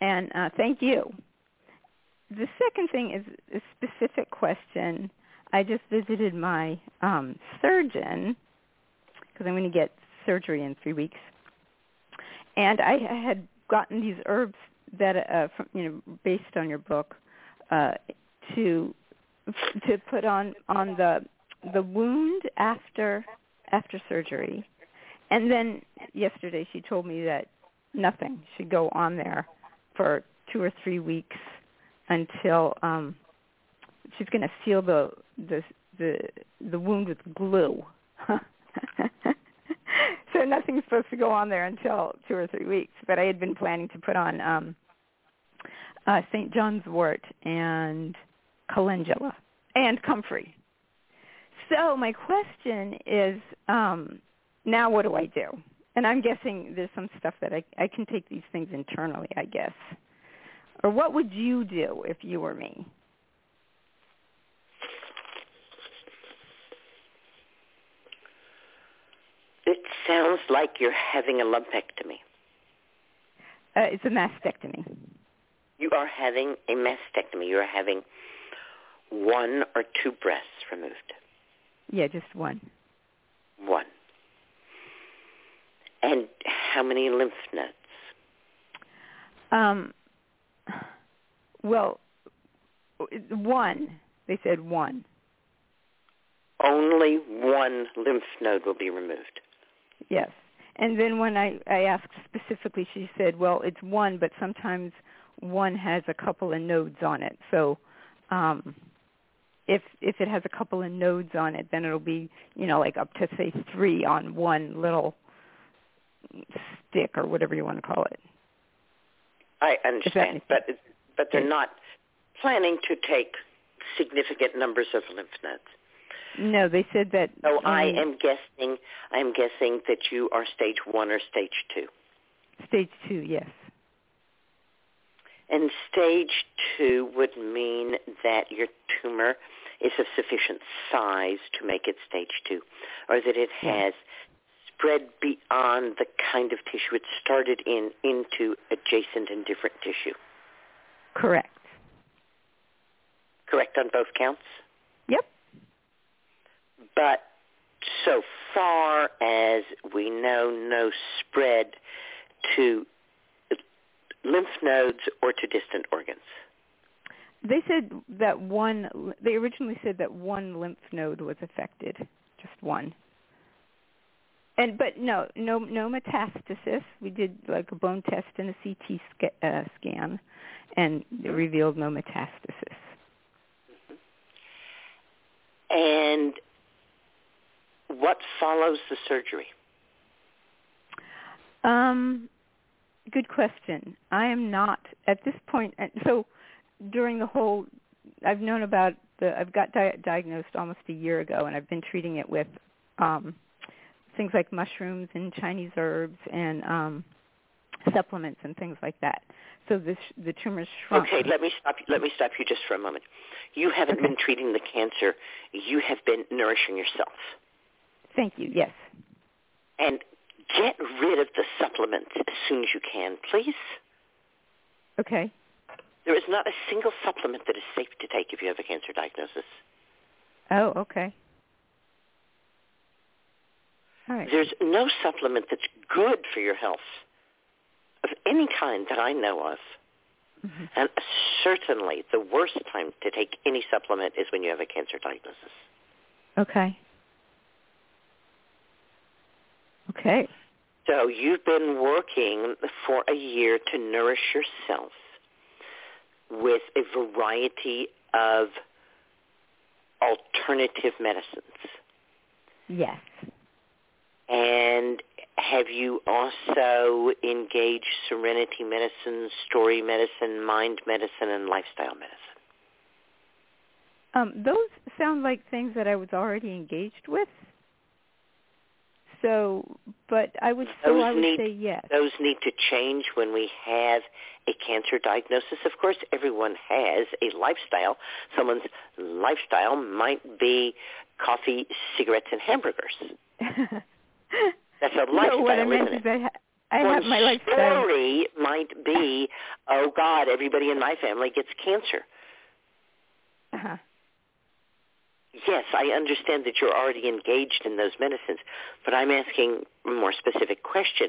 And uh thank you. The second thing is a specific question. I just visited my um surgeon because i'm going to get surgery in three weeks. And I had gotten these herbs that uh from you know based on your book uh to to put on on the the wound after after surgery. And then yesterday she told me that nothing should go on there for two or three weeks until um she's going to seal the the the the wound with glue *laughs* *laughs* nothing's supposed to go on there until two or three weeks. But I had been planning to put on um uh St. John's wort and calendula and comfrey. So my question is, um, now what do I do? And I'm guessing there's some stuff that I I can take these things internally, I guess. Or what would you do if you were me? It sounds like you're having a lumpectomy. Uh, it's a mastectomy. You are having a mastectomy. You are having one or two breasts removed. Yeah, just one. One. And how many lymph nodes? Um, well, one. They said one. Only one lymph node will be removed. Yes. And then when I, I asked specifically, she said, well, it's one, but sometimes one has a couple of nodes on it. So um, if if it has a couple of nodes on it, then it'll be, you know, like up to, say, three on one little stick or whatever you want to call it. I understand, but but they're not planning to take significant numbers of lymph nodes. No, they said that. So I um, am guessing I am guessing that you are stage one or stage two. Stage two, yes. And stage two would mean that your tumor is of sufficient size to make it stage two, or that it has spread beyond the kind of tissue it started in into adjacent and different tissue. Correct. Correct on both counts? But so far as we know, no spread to lymph nodes or to distant organs. They said that one. They originally said that one lymph node was affected, just one. And but no, no, no metastasis. We did like a bone test and a CT sca- uh, scan, and it revealed no metastasis. And what follows the surgery? Um, good question. I am not at this point. So during the whole, I've known about the. I've got di- diagnosed almost a year ago, and I've been treating it with um, things like mushrooms and Chinese herbs and um, supplements and things like that. So this the tumor's shrunk. Okay, let me stop you. Let me stop you just for a moment. You haven't been treating the cancer. You have been nourishing yourself. Thank you. Yes. And get rid of the supplements as soon as you can, please. Okay. There is not a single supplement that is safe to take if you have a cancer diagnosis. Oh, okay. All right. There's no supplement that's good for your health of any kind that I know of. Mhm. And certainly the worst time to take any supplement is when you have a cancer diagnosis. Okay. Okay. So you've been working for a year to nourish yourself with a variety of alternative medicines. Yes. And have you also engaged serenity medicine, story medicine, mind medicine, and lifestyle medicine? Um, those sound like things that I was already engaged with. So, but I would still Those I would need- say yes. Those need to change when we have a cancer diagnosis. Of course, everyone has a lifestyle. Someone's lifestyle might be coffee, cigarettes, and hamburgers. *laughs* That's a lifestyle, no, what I meant isn't it? I, One have my lifestyle. story might be, oh God, everybody in my family gets cancer. Uh-huh. Yes, I understand that you're already engaged in those medicines, but I'm asking a more specific question.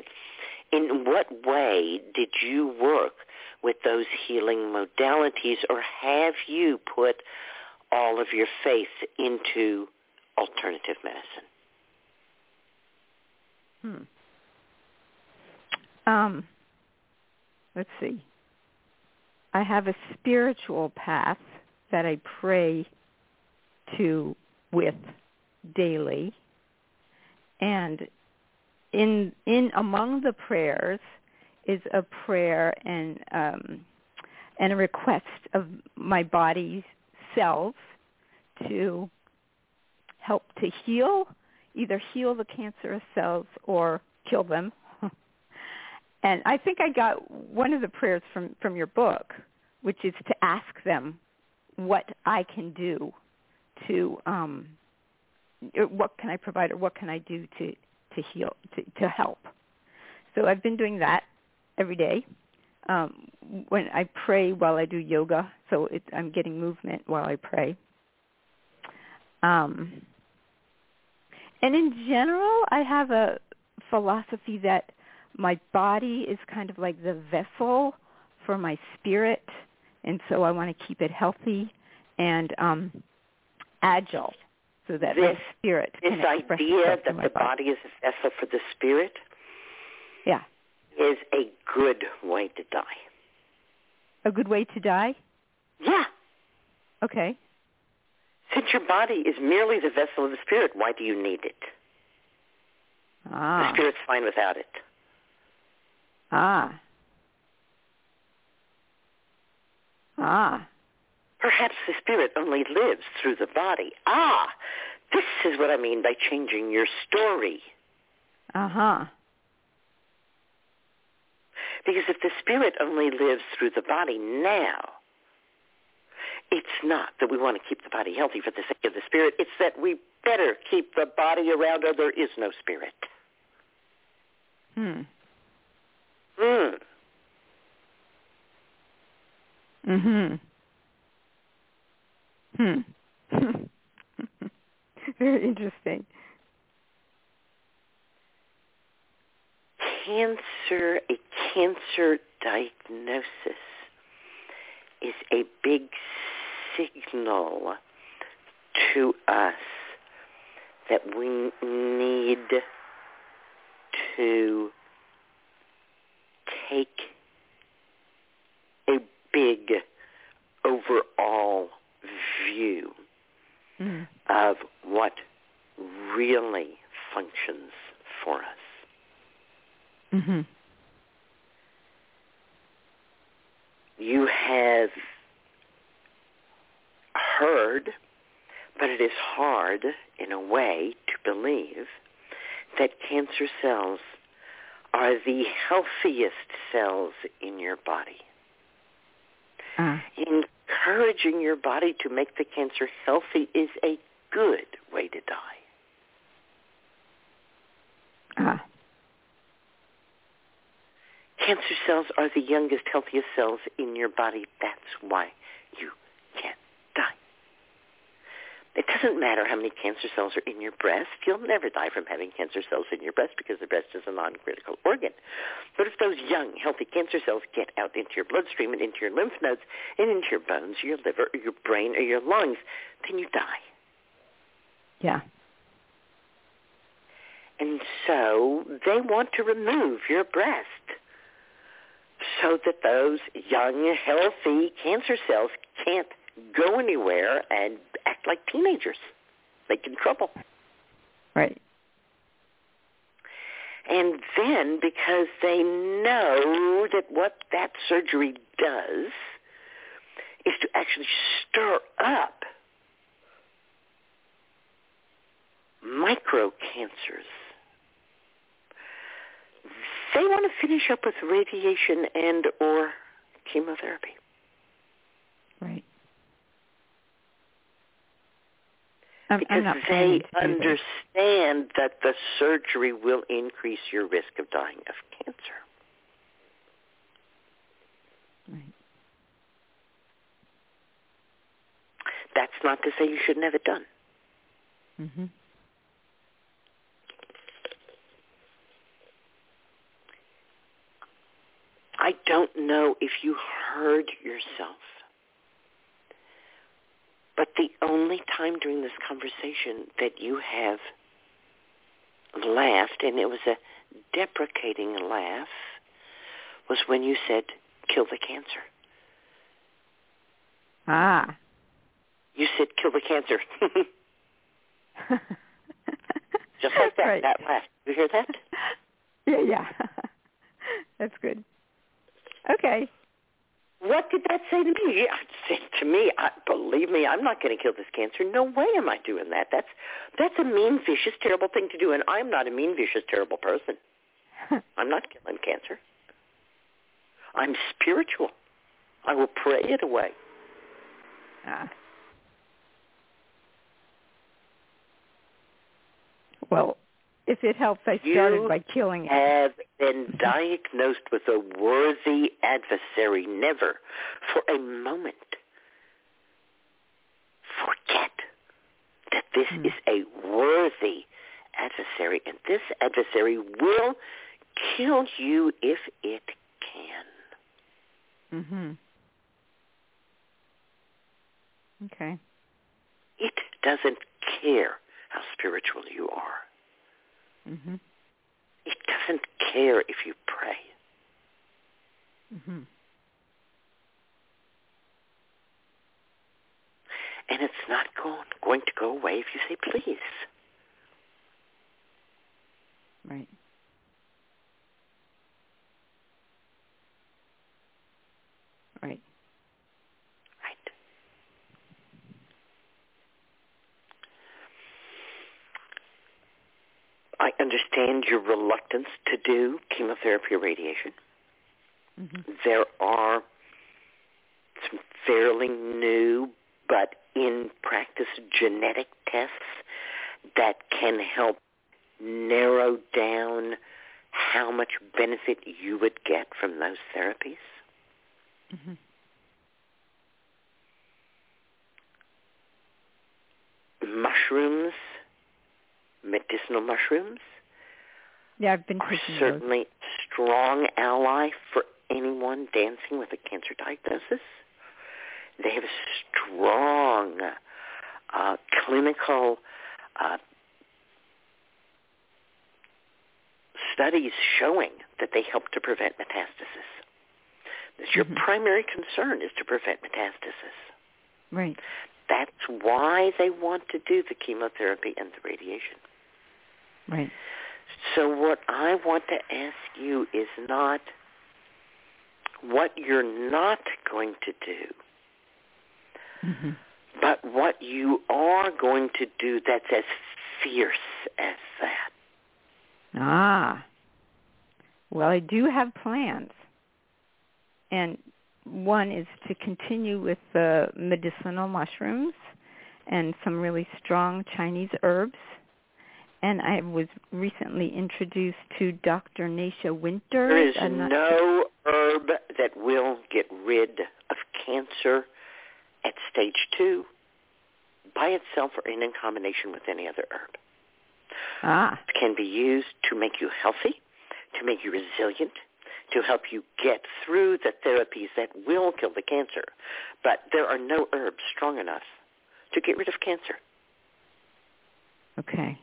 In what way did you work with those healing modalities, or have you put all of your faith into alternative medicine? Hmm. Um, let's see. I have a spiritual path that I pray to with daily, and in in among the prayers is a prayer and um, and a request of my body's cells to help to heal, either heal the cancerous cells or kill them. *laughs* and I think I got one of the prayers from from your book, which is to ask them what I can do to um what can I provide or what can I do to to heal to to help. So I've been doing that every day. Um, when I pray while I do yoga, so it, I'm getting movement while I pray. Um, and in general, I have a philosophy that my body is kind of like the vessel for my spirit, and so I want to keep it healthy and um, agile so that this, spirit this idea that the body. body is a vessel for the spirit Yeah, is a good way to die. a good way to die. Yeah. Okay. Since your body is merely the vessel of the spirit, why do you need it? Ah. The spirit's fine without it. Ah. Ah. Perhaps the spirit only lives through the body. Ah, this is what I mean by changing your story. Uh huh. Because if the spirit only lives through the body now, it's not that we want to keep the body healthy for the sake of the spirit. It's that we better keep the body around or there is no spirit. Hmm. Hmm. Mhm. Hmm. *laughs* Very interesting. Cancer, a cancer diagnosis is a big signal to us that we need to take a big overall view Mm. of what really functions for us. Mhm. You have heard, but it is hard in a way to believe that cancer cells are the healthiest cells in your body. Ah. Encouraging your body to make the cancer healthy is a good way to die. Ah. Cancer cells are the youngest, healthiest cells in your body. That's why you can't die. It doesn't matter how many cancer cells are in your breast. You'll never die from having cancer cells in your breast because the breast is a non-critical organ. But if those young, healthy cancer cells get out into your bloodstream and into your lymph nodes and into your bones, your liver, or your brain, or your lungs, then you die. Yeah. And so they want to remove your breast so that those young, healthy cancer cells can't go anywhere and act like teenagers, They making trouble. Right. And then because they know that what that surgery does is to actually stir up microcancers, they want to finish up with radiation and or chemotherapy. Right. I'm, because I'm they understand that the surgery will increase your risk of dying of cancer. Right. That's not to say you shouldn't have it done. Mhm. I don't know if you heard yourself, but the only time during this conversation that you have laughed, and it was a deprecating laugh, was when you said, kill the cancer. Ah. You said, kill the cancer. *laughs* Just like that, Right. that laugh. You hear that? *laughs* Yeah, yeah. *laughs* That's good. Okay. What did that say to me? It said to me, I, believe me, I'm not going to kill this cancer. No way am I doing that. That's that's a mean, vicious, terrible thing to do, and I'm not a mean, vicious, terrible person. *laughs* I'm not killing cancer. I'm spiritual. I will pray it away. Ah. Well, if it helps, I started You by killing it. have been diagnosed with a worthy adversary. Never for a moment forget that this Hmm. is a worthy adversary, and this adversary will kill you if it can. Mhm. Okay. It doesn't care how spiritual you are. Mhm. It doesn't care if you pray. Mhm. And it's not going, going to go away if you say please. Right. Right. I understand your reluctance to do chemotherapy or radiation. Mhm. There are some fairly new but in practice genetic tests that can help narrow down how much benefit you would get from those therapies. Mhm. Mushrooms, medicinal mushrooms, Yeah, I've been are those. certainly a strong ally for anyone dancing with a cancer diagnosis. They have a strong uh, clinical uh, studies showing that they help to prevent metastasis. That your Mhm. primary concern is to prevent metastasis. Right. That's why they want to do the chemotherapy and the radiation. Right. So what I want to ask you is not what you're not going to do, Mhm. but what you are going to do that's as fierce as that. Ah. Well, I do have plans. And one is to continue with the medicinal mushrooms and some really strong Chinese herbs. And I was recently introduced to Dr. Nasha Winter. There is no herb that will get rid of cancer at stage two by itself or in combination with any other herb. Ah. It can be used to make you healthy, to make you resilient, to help you get through the therapies that will kill the cancer. But there are no herbs strong enough to get rid of cancer. Okay.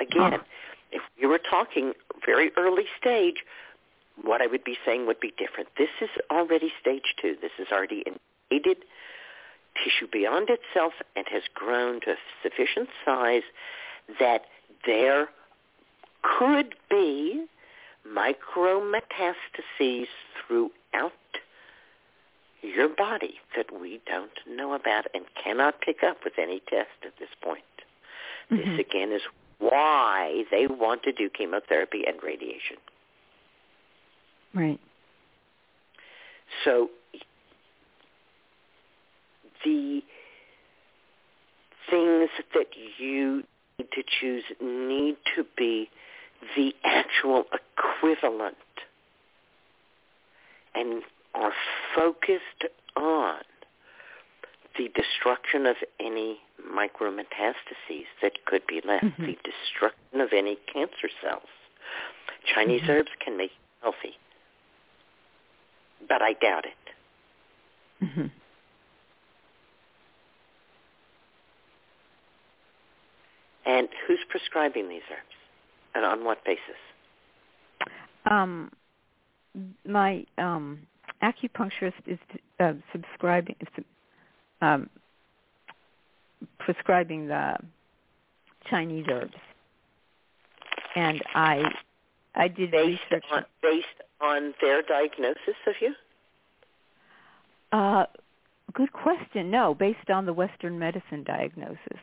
Again, Huh. if you were talking very early stage, what I would be saying would be different. This is already stage two. This is already invaded tissue beyond itself and has grown to a sufficient size that there could be micrometastases throughout your body that we don't know about and cannot pick up with any test at this point. Mhm. This again is why they want to do chemotherapy and radiation. Right. So the things that you need to choose need to be the actual equivalent and are focused on the destruction of any micrometastases that could be left, Mhm. the destruction of any cancer cells. Chinese Mhm. herbs can make you healthy, but I doubt it. Mhm. And who's prescribing these herbs? And on what basis? Um, my um, acupuncturist is uh, subscribing, um, prescribing the Chinese herbs, and I I did based research. on based on their diagnosis of you. Uh, good question. No, based on the Western medicine diagnosis.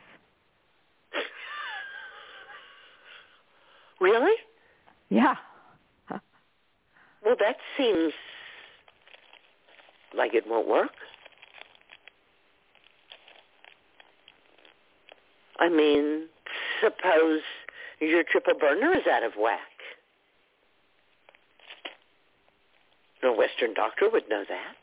Really? Yeah. Well, that seems like it won't work. I mean, suppose your triple burner is out of whack. No Western doctor would know that.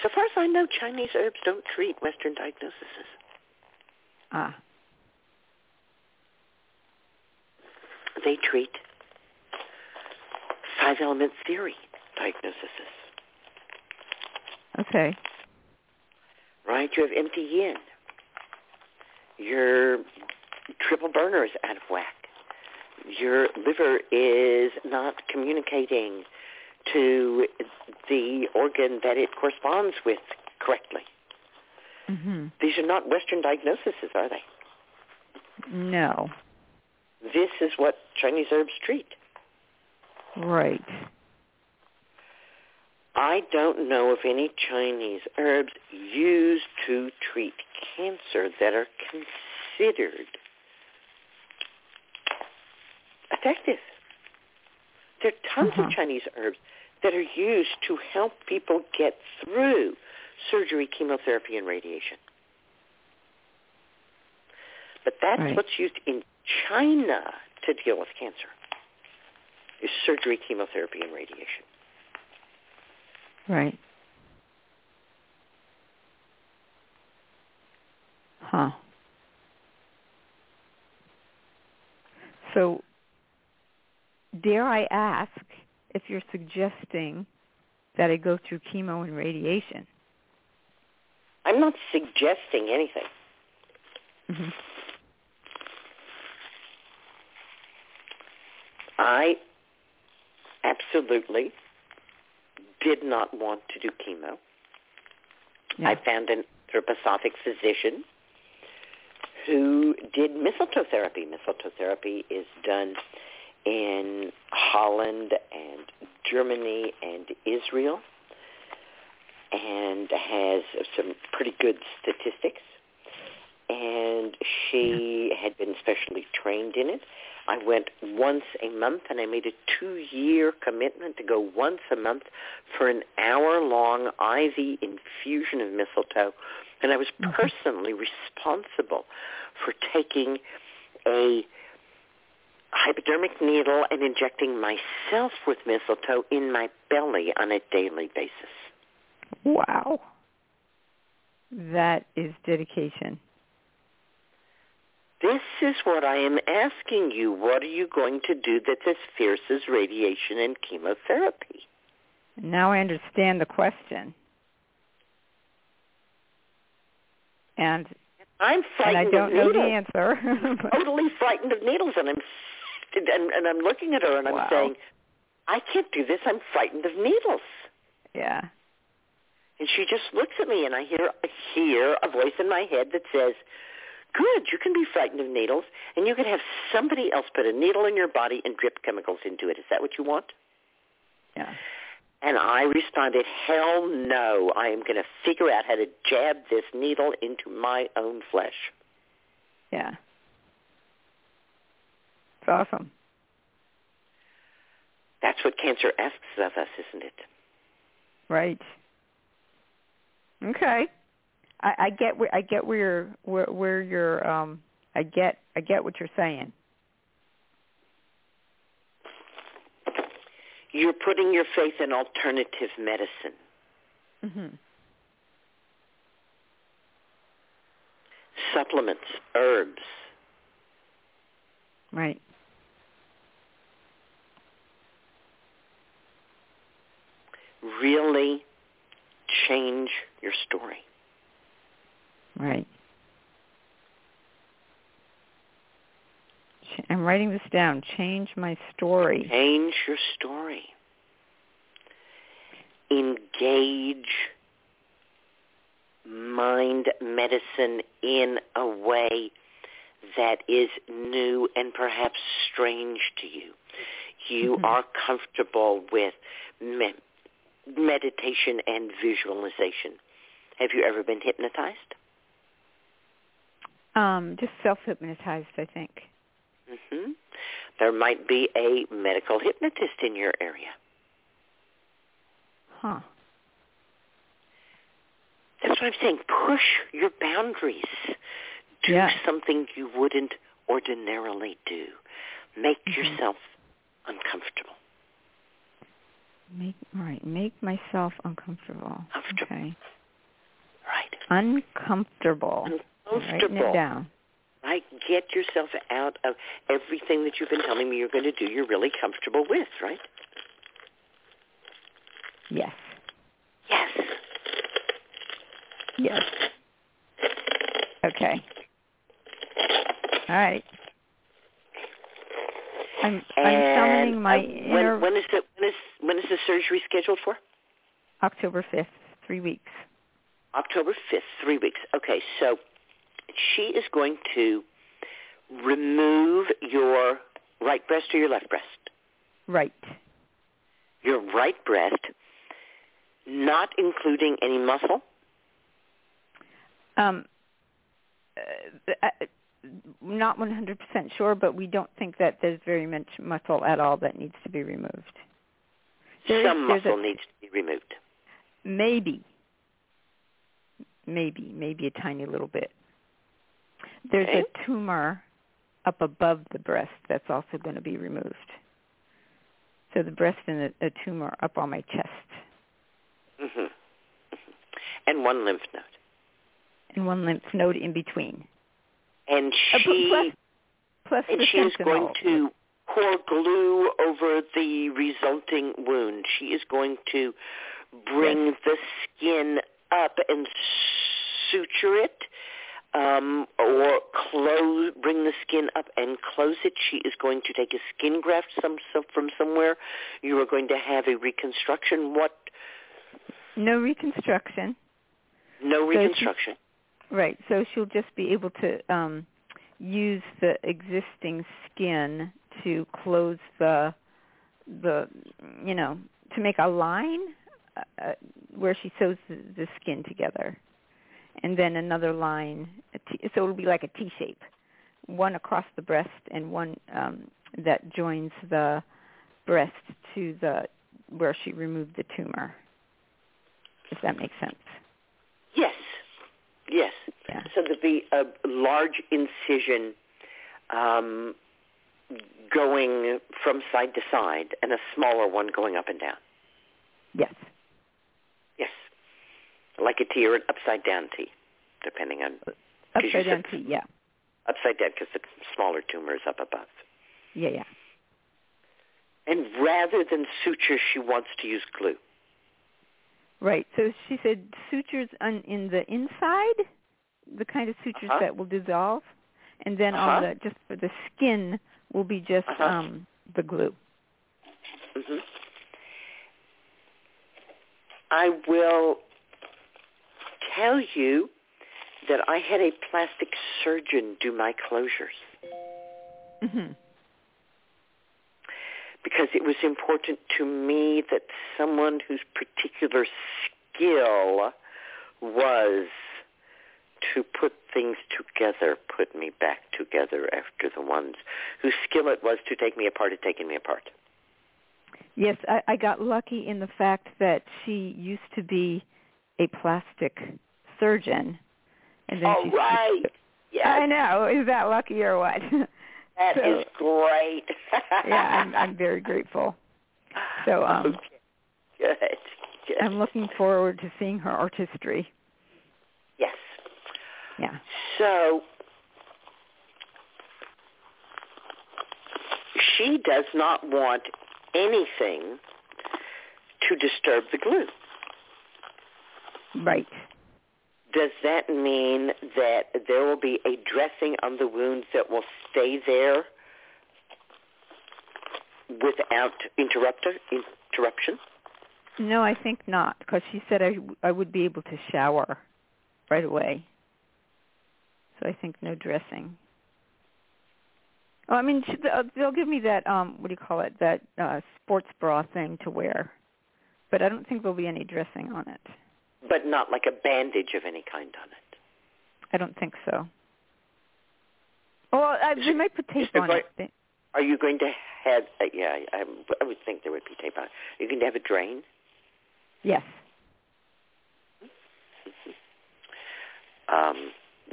So far as I know, Chinese herbs don't treat Western diagnoses. Ah. They treat five element theory diagnoses. Okay. Right? You have empty yin. Your triple burner is out of whack. Your liver is not communicating to the organ that it corresponds with correctly. Mhm. These are not Western diagnoses, are they? No. This is what Chinese herbs treat. Right. I don't know of any Chinese herbs used to treat cancer that are considered effective. There are tons Uh-huh. of Chinese herbs that are used to help people get through surgery, chemotherapy, and radiation. But that's Right. what's used in China to deal with cancer is surgery, chemotherapy, and radiation. Right. Huh. So, dare I ask if you're suggesting that I go through chemo and radiation? I'm not suggesting anything. hmm I absolutely did not want to do chemo. Yeah. I found an anthroposophic physician who did mistletoe therapy. Mistletoe therapy is done in Holland and Germany and Israel and has some pretty good statistics. And she had been specially trained in it. I went once a month and I made a two-year commitment to go once a month for an hour-long IV infusion of mistletoe. And I was mm-hmm. personally responsible for taking a hypodermic needle and injecting myself with mistletoe in my belly on a daily basis. Wow. That is dedication. This is what I am asking you. What are you going to do that's as fierce as radiation and chemotherapy? Now I understand the question. And I'm frightened and I don't of know needles. the answer. *laughs* totally frightened of needles, and I'm and, and I'm looking at her and I'm Wow. saying, I can't do this. I'm frightened of needles. yeah. And she just looks at me, and I hear I hear a voice in my head that says, "Good, you can be frightened of needles, and you can have somebody else put a needle in your body and drip chemicals into it. Is that what you want?" Yeah. And I responded, "Hell no! I am going to figure out how to jab this needle into my own flesh." Yeah. It's awesome. That's what cancer asks of us, isn't it? Right. Okay. I, I get where I get where you're where, where you're um I get I get what you're saying. You're putting your faith in alternative medicine. Mm-hmm. supplements, herbs. Right. Really change your story. Right. I'm writing this down. Change my story. Change your story. Engage mind medicine in a way that is new and perhaps strange to you. You Mhm. are comfortable with me- meditation and visualization. Have you ever been hypnotized? Um, just self-hypnotized, I think. hmm There might be a medical hypnotist in your area. Huh. That's what I'm saying. Push your boundaries. Do Yeah. something you wouldn't ordinarily do. Make Mhm. yourself uncomfortable. Make all right. Make myself uncomfortable. Comfortable. Okay. Right. Uncomfortable. Uncomfortable. It down. Right? Get yourself out of everything that you've been telling me you're going to do you're really comfortable with, right? Yes. Yes. Yes. Okay. All right. I'm I'm summoning my uh, inner when, when is the when is when is the surgery scheduled for? October fifth, three weeks. October 5th, three weeks. Okay, so she is going to remove your right breast or your left breast? Right. Your right breast, not including any muscle? Um, uh, uh, not 100% sure, but we don't think that there's very much muscle at all that needs to be removed. There is- Some there's a- muscle needs to be removed. Maybe. Maybe, maybe a tiny little bit. There's Okay. a tumor up above the breast that's also going to be removed. So the breast and a, a tumor up on my chest hmm And one lymph node. and one lymph node in between. And Uh, she plus, plus and she is going to pour glue over the resulting wound. She is going to bring the skin up and suture it, um, or close, bring the skin up and close it. She is going to take a skin graft some, some from somewhere. You are going to have a reconstruction. What? No reconstruction. No So she- reconstruction. Right. So she'll just be able to um, use the existing skin to close the the you know to make a line uh, uh, where she sews the, the skin together, and then another line. T, so it'll be like a T shape, one across the breast and one um, that joins the breast to the where she removed the tumor. If that makes sense. Yes. Yes. Yeah. So there'd be a large incision um, going from side to side and a smaller one going up and down. Yes. Like a T or an upside down T, depending on Upside down said- T. Yeah. upside down because the smaller tumor is up above. Yeah. Yeah. And rather than suture, she wants to use glue. Right. So she said sutures on, in the inside, the kind of sutures Uh-huh. that will dissolve, and then Uh-huh. on the just for the skin will be just Uh-huh. um the glue. hmm I will tell you that I had a plastic surgeon do my closures hmm because it was important to me that someone whose particular skill was to put things together, put me back together after the ones whose skill it was to take me apart had taken me apart. Yes, I, I got lucky in the fact that she used to be a plastic surgeon, and then she. right. Yes. I know. Is that lucky or what? *laughs* That So- is great. *laughs* yeah, I'm, I'm very grateful. So *laughs* um, okay. Good. Good. I'm looking forward to seeing her artistry. yes. Yeah. So she does not want anything to disturb the glue. Right. Does that mean that there will be a dressing on the wounds that will stay there without interrupt- interruption? No, I think not, because she said I I would be able to shower right away. So I think no dressing. Oh, I mean, they'll give me that um, what do you call it? That uh, sports bra thing to wear, but I don't think there'll be any dressing on it. But not like a bandage of any kind on it. I don't think so. Well, I, they might put tape on going- it. Are you going to have? Uh, yeah, I, I would think there would be tape on. it. Are you going to have a drain? Yes. *laughs* Um,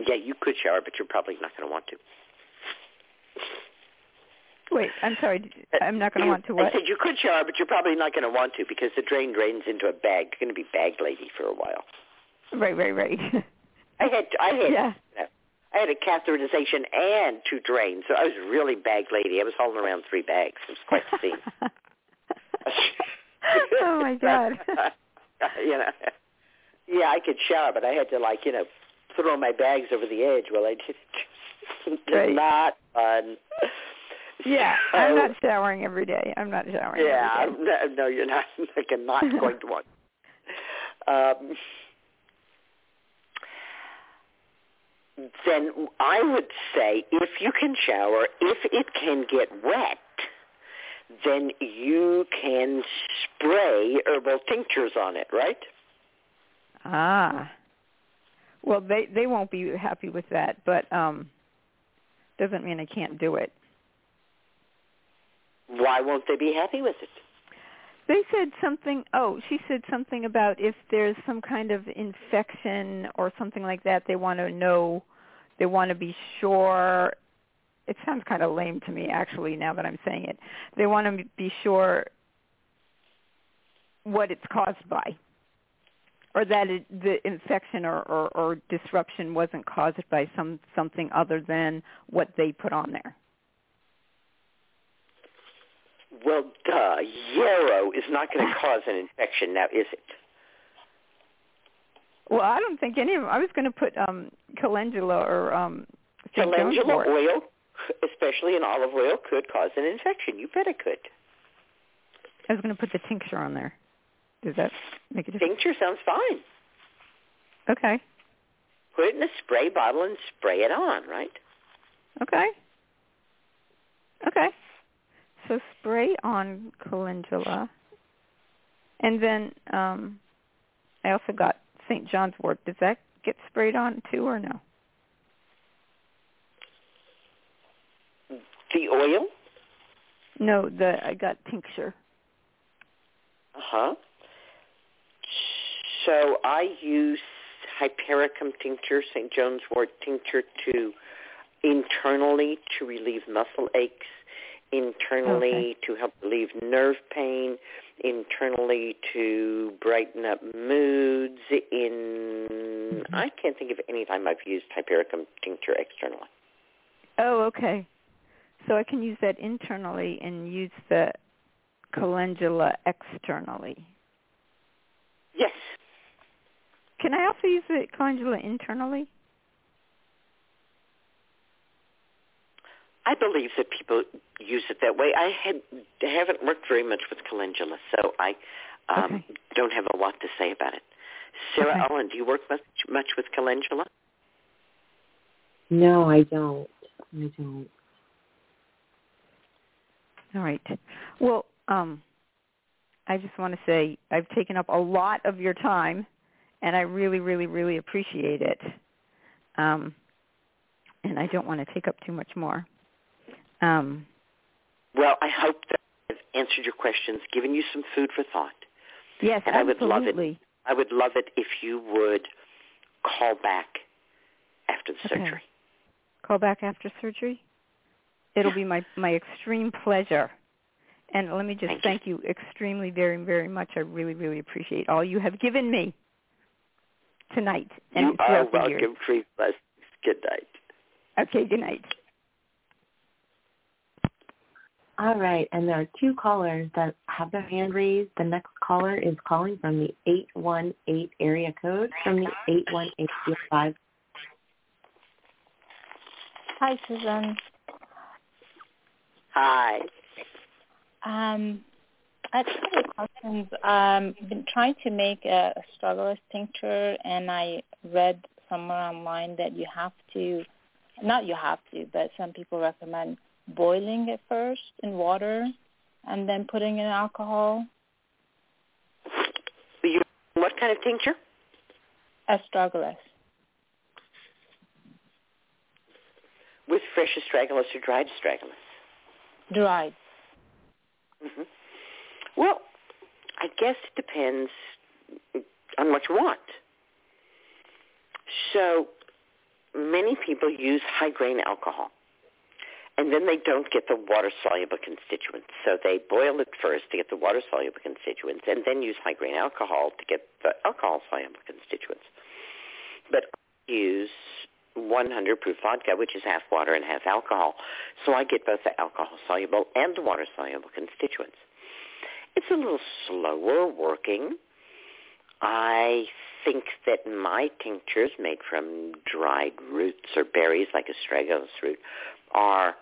yeah, you could shower, but you're probably not going to want to. Wait, I'm sorry. I'm not going to want to I said you could shower, but you're probably not going to want to because the drain drains into a bag. You're going to be bag lady for a while. Right, right, right. I had I had yeah. I had a catheterization and two drains, so I was really bag lady. I was hauling around three bags. It was quite the scene. *laughs* oh my god. *laughs* you know, yeah, I could shower, but I had to like you know throw my bags over the edge while I did it. *laughs* Right. not fun. Yeah, So- *laughs* I'm not showering every day. I'm not showering. Yeah, every day. no, you're not. *laughs* Like, you're not going to want. Um, then I would say if you can shower, if it can get wet, then you can spray herbal tinctures on it, right? Ah. Well, they they won't be happy with that, but um doesn't mean I can't do it. Why won't they be happy with it? They said something. Oh, she said something about if there's some kind of infection or something like that, they want to know. They want to be sure. It sounds kind of lame to me, actually. Now that I'm saying it, they want to be sure what it's caused by, or that it, the infection or, or, or disruption wasn't caused by some something other than what they put on there. Well, duh. Yarrow is not going *sighs* to cause an infection now, is it? Well, I don't think any of them. I was going to put um calendula or um Calendula oil, especially in olive oil, could cause an infection. You bet it could. I was going to put the tincture on there. Does that make a difference? Tincture sounds fine. Okay. Put it in a spray bottle and spray it on, right? Okay. Okay. So spray on calendula. And then um I also got St. John's wort. Does that get sprayed on too or no? The oil? No, the I got tincture. Uh-huh. So I use hypericum tincture, St. John's wort tincture to internally to relieve muscle aches, internally to help relieve nerve pain, internally to brighten up moods. In mm-hmm. I can't think of any time I've used hypericum tincture externally. Oh, okay. So I can use that internally and use the calendula externally. Yes. Can I also use the calendula internally? I believe that people use it that way. I had haven't worked very much with calendula, so I um, Okay. don't have a lot to say about it. Sarah Okay. Ellen, do you work much, much with calendula? No, I don't. I don't. All right. Well, um, I just want to say I've taken up a lot of your time, and I really, really, really appreciate it. Um, and I don't want to take up too much more. Um, Well, I hope that I've answered your questions, given you some food for thought. yes, And I would love it. absolutely. I would love it if you would call back after the Okay. surgery. Call back after surgery. It'll be my my extreme pleasure. And let me just Thank thank, you. extremely, very, very much. I really, really appreciate all you have given me tonight and you are throughout the welcome. Free Blessings. Good night. Okay, good night. All right, and there are two callers that have their hand raised. The next caller is calling from the 818 area code from the 81805. Hi, Susun. Hi. Um, I have a couple of questions. Um, been trying to make a, a strugglers tincture, and I read somewhere online that you have to, not you have to, but some people recommend boiling it first in water and then putting in alcohol. You, what kind of tincture? Astragalus. With fresh astragalus or dried astragalus? Dried. hmm Well, I guess it depends on what you want. So many people use high grain alcohol. And then they don't get the water-soluble constituents. So they boil it first to get the water-soluble constituents and then use high grain alcohol to get the alcohol-soluble constituents. But I use 100 proof vodka, which is half water and half alcohol. So I get both the alcohol-soluble and the water-soluble constituents. It's a little slower working. I think that my tinctures made from dried roots or berries like astragalus root are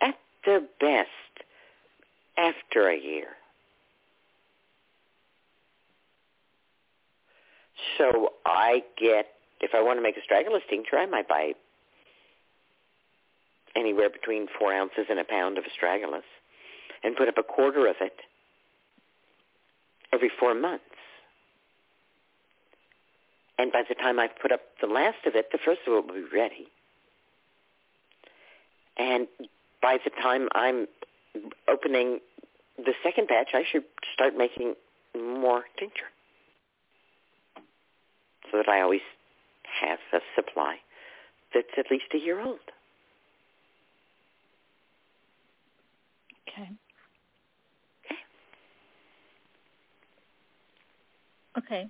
at their best after a year. So I get, if I want to make a astragalus tincture, I might buy anywhere between four ounces and a pound of astragalus and put up a quarter of it every four months. And by the time I've put up the last of it, the first of it will be ready. And by the time I'm opening the second batch, I should start making more tincture so that I always have a supply that's at least a year old. Okay. Okay.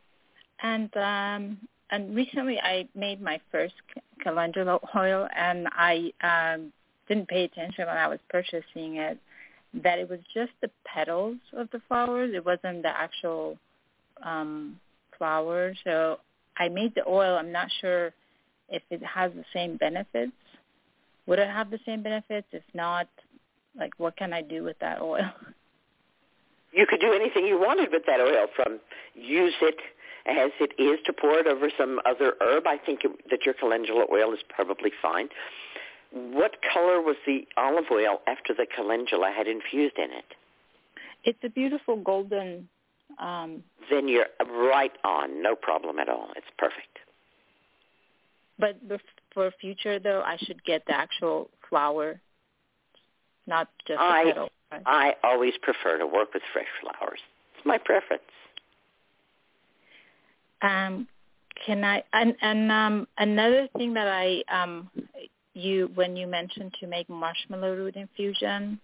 And um, and recently I made my first calendula oil, and I um, didn't pay attention when I was purchasing it that it was just the petals of the flowers. It wasn't the actual um, flower. So I made the oil. I'm not sure if it has the same benefits. Would it have the same benefits? If not, like what can I do with that oil? *laughs* You could do anything you wanted with that oil from use it as it is to pour it over some other herb. I think it, that your calendula oil is probably fine. What color was the olive oil after the calendula had infused in it? It's a beautiful golden. Um, Then you're right on. No problem at all. It's perfect. but for future though, I should get the actual flower, not just the I petal. right? I always prefer to work with fresh flowers. It's my preference. Um, can I and and um, another thing that I um, you when you mentioned to make marshmallow root infusion,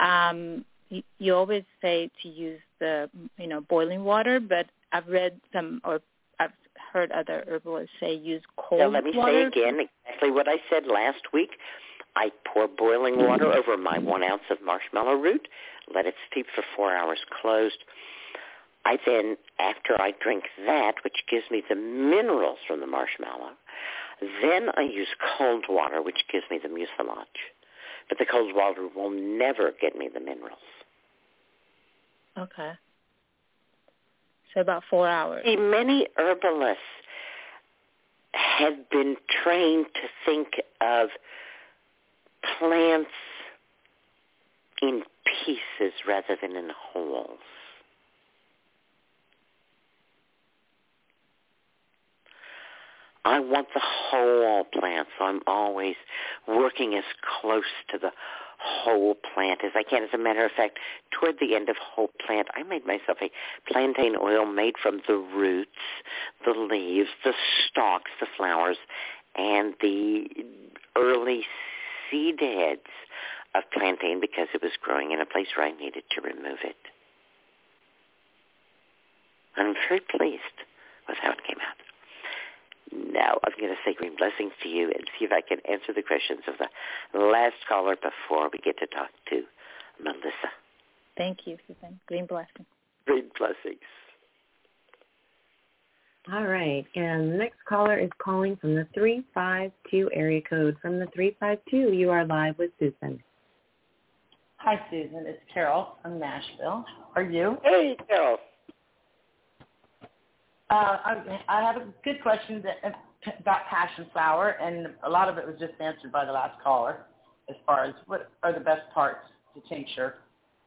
um, you, you always say to use the you know boiling water, but I've read some or I've heard other herbalists say use cold Now let me water. say again exactly what I said last week. I pour boiling water over my one ounce of marshmallow root, let it steep for four hours closed. I then, after I drink that, which gives me the minerals from the marshmallow, then I use cold water, which gives me the mucilage. But the cold water will never get me the minerals. Okay. So about four hours. See, many herbalists have been trained to think of plants in pieces rather than in wholes. I want the whole plant, so I'm always working as close to the whole plant as I can. As a matter of fact, toward the end of whole plant, I made myself a plantain oil made from the roots, the leaves, the stalks, the flowers, and the early seed heads of plantain because it was growing in a place where I needed to remove it. I'm very pleased with how it came out. Now I'm going to say green blessings to you and see if I can answer the questions of the last caller before we get to talk to Melissa. Thank you, Susun. Green blessings. Green blessings. All right. And the next caller is calling from the 352 area code. From the 352, you are live with Susun. Hi, Susun. It's Carol from Nashville. How are you? Hey, Carol. Uh, I, I have a good question. That, uh, about passion flower, and a lot of it was just answered by the last caller, as far as what are the best parts to tincture,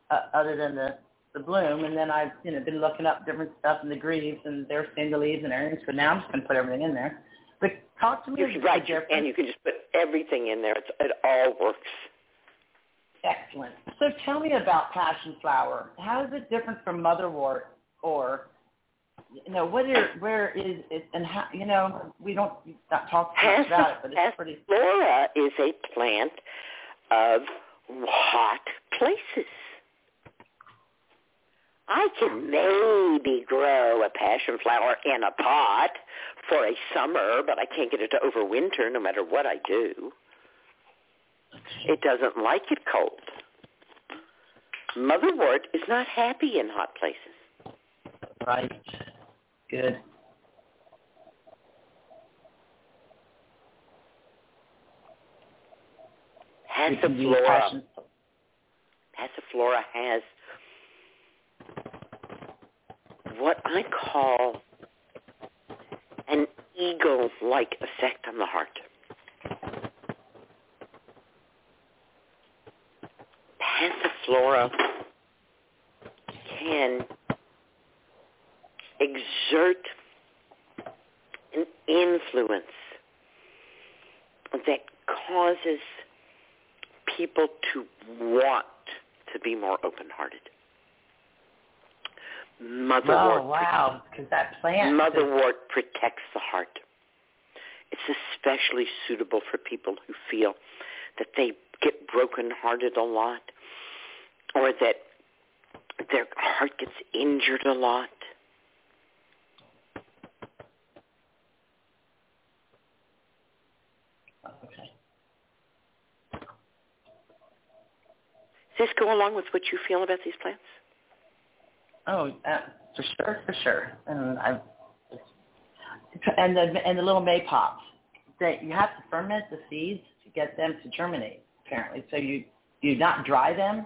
uh, other than the the bloom. And then I've you know been looking up different stuff in the greaves, and they're saying the leaves and everything. So now I'm just gonna put everything in there. But talk to me. You're right, and you can just put everything in there. It's, it all works. Excellent. So tell me about passion flower. How is it different from motherwort or you know, what are where is it and how you know, we don't not talk much about it, but it's pretty Flora is a plant of hot places. I can maybe grow a passion flower in a pot for a summer, but I can't get it to overwinter no matter what I do. It doesn't like it cold. Motherwort is not happy in hot places. Right. Good. Passiflora. Passiflora has what I call an eagle-like effect on the heart. Passiflora can exert an influence that causes people to want to be more open-hearted. Motherwort. Oh wow! Because that plant. Motherwort protects the heart. It's especially suitable for people who feel that they get broken-hearted a lot, or that their heart gets injured a lot. Okay. Does this go along with what you feel about these plants? Oh, uh, for sure, for sure. And I and the and the little maypops. They you have to ferment the seeds to get them to germinate. Apparently, so you you not dry them.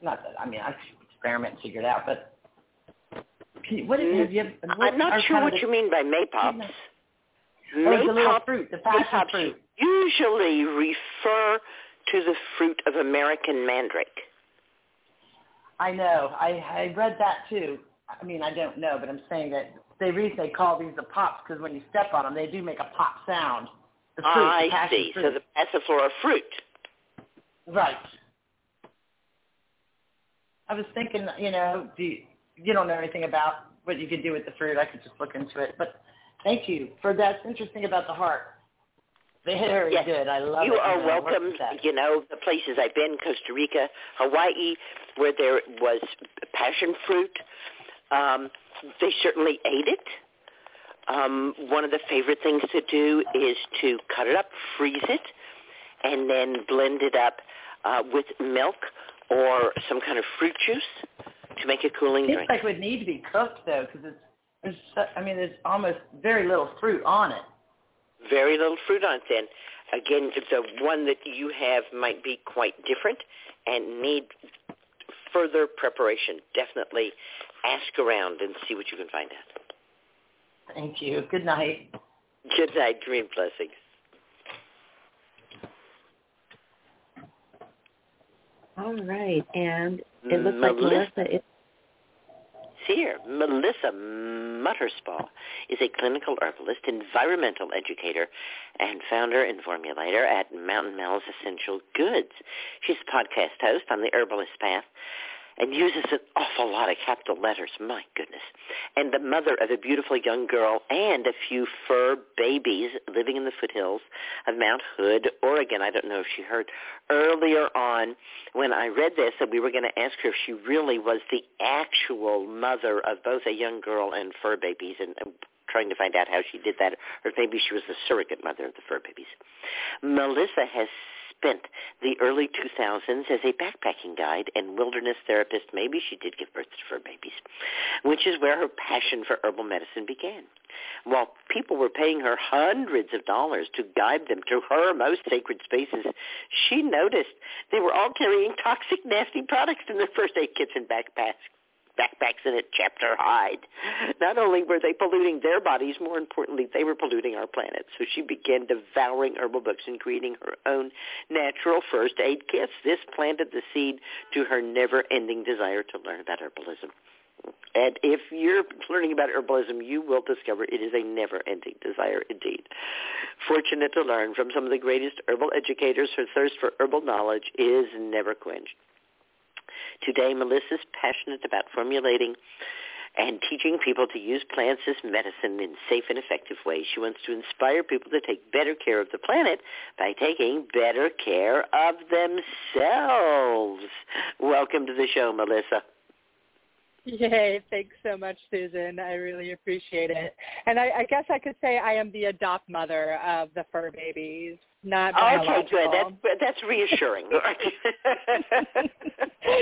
Not that I mean I experiment and figure it out, but you, what have you? What I'm not sure what the- you mean by maypops. Oh, the little Maypop- fruit, the passion maypops fruit. usually refer to the fruit of American mandrake. I know. I I read that too. I mean, I don't know, but I'm saying that they reason they call these the pops because when you step on them, they do make a pop sound. The fruit, I passion see. Fruit. So the passiflora fruit. Right. I was thinking, you know, do you, you don't know anything about what you could do with the fruit. I could just look into it. But thank you for that's interesting about the heart. Very Yes. good. I love it. you it. are know, I welcome. You know the places I've been: Costa Rica, Hawaii, where there was passion fruit. Um, they certainly ate it. Um, one of the favorite things to do is to cut it up, freeze it, and then blend it up uh, with milk or some kind of fruit juice to make a cooling Seems drink. like it would need to be cooked though, because it's there's so- I mean there's almost very little fruit on it. Very little fruit on it then. Again, the one that you have might be quite different and need further preparation. Definitely ask around and see what you can find out. Thank you. Good night. Good night. Dream blessings. All right, and it looks mm, like Melissa. Melissa is Here, Melissa Mutterspaugh is a clinical herbalist, environmental educator, and founder and formulator at Mountain Mel's Essential Goods. She's a podcast host on the Herbalist Path and uses an awful lot of capital letters, my goodness. And the mother of a beautiful young girl and a few fur babies living in the foothills of Mount Hood, Oregon. I don't know if she heard earlier on when I read this that we were going to ask her if she really was the actual mother of both a young girl and fur babies and and trying to find out how she did that or maybe she was the surrogate mother of the fur babies. Melissa has spent the early 2000s as a backpacking guide and wilderness therapist. Maybe she did give birth to fur babies, which is where her passion for herbal medicine began. While people were paying her hundreds of dollars to guide them to her most sacred spaces, she noticed they were all carrying toxic, nasty products in their first aid kits and backpacks. Backpacks in it chapter hide. Not only were they polluting their bodies, more importantly, they were polluting our planet. So she began devouring herbal books and creating her own natural first aid kits. This planted the seed to her never-ending desire to learn about herbalism. And if you're learning about herbalism, you will discover it is a never-ending desire indeed. Fortunate to learn from some of the greatest herbal educators, her thirst for herbal knowledge is never quenched. Today, Melissa is passionate about formulating and teaching people to use plants as medicine in safe and effective ways. She wants to inspire people to take better care of the planet by taking better care of themselves. Welcome to the show, Melissa. Yay, thanks so much, Susun. I really appreciate it. And I, I guess I could say I am the adopt mother of the fur babies, not Okay, good. That's, that's reassuring. *laughs*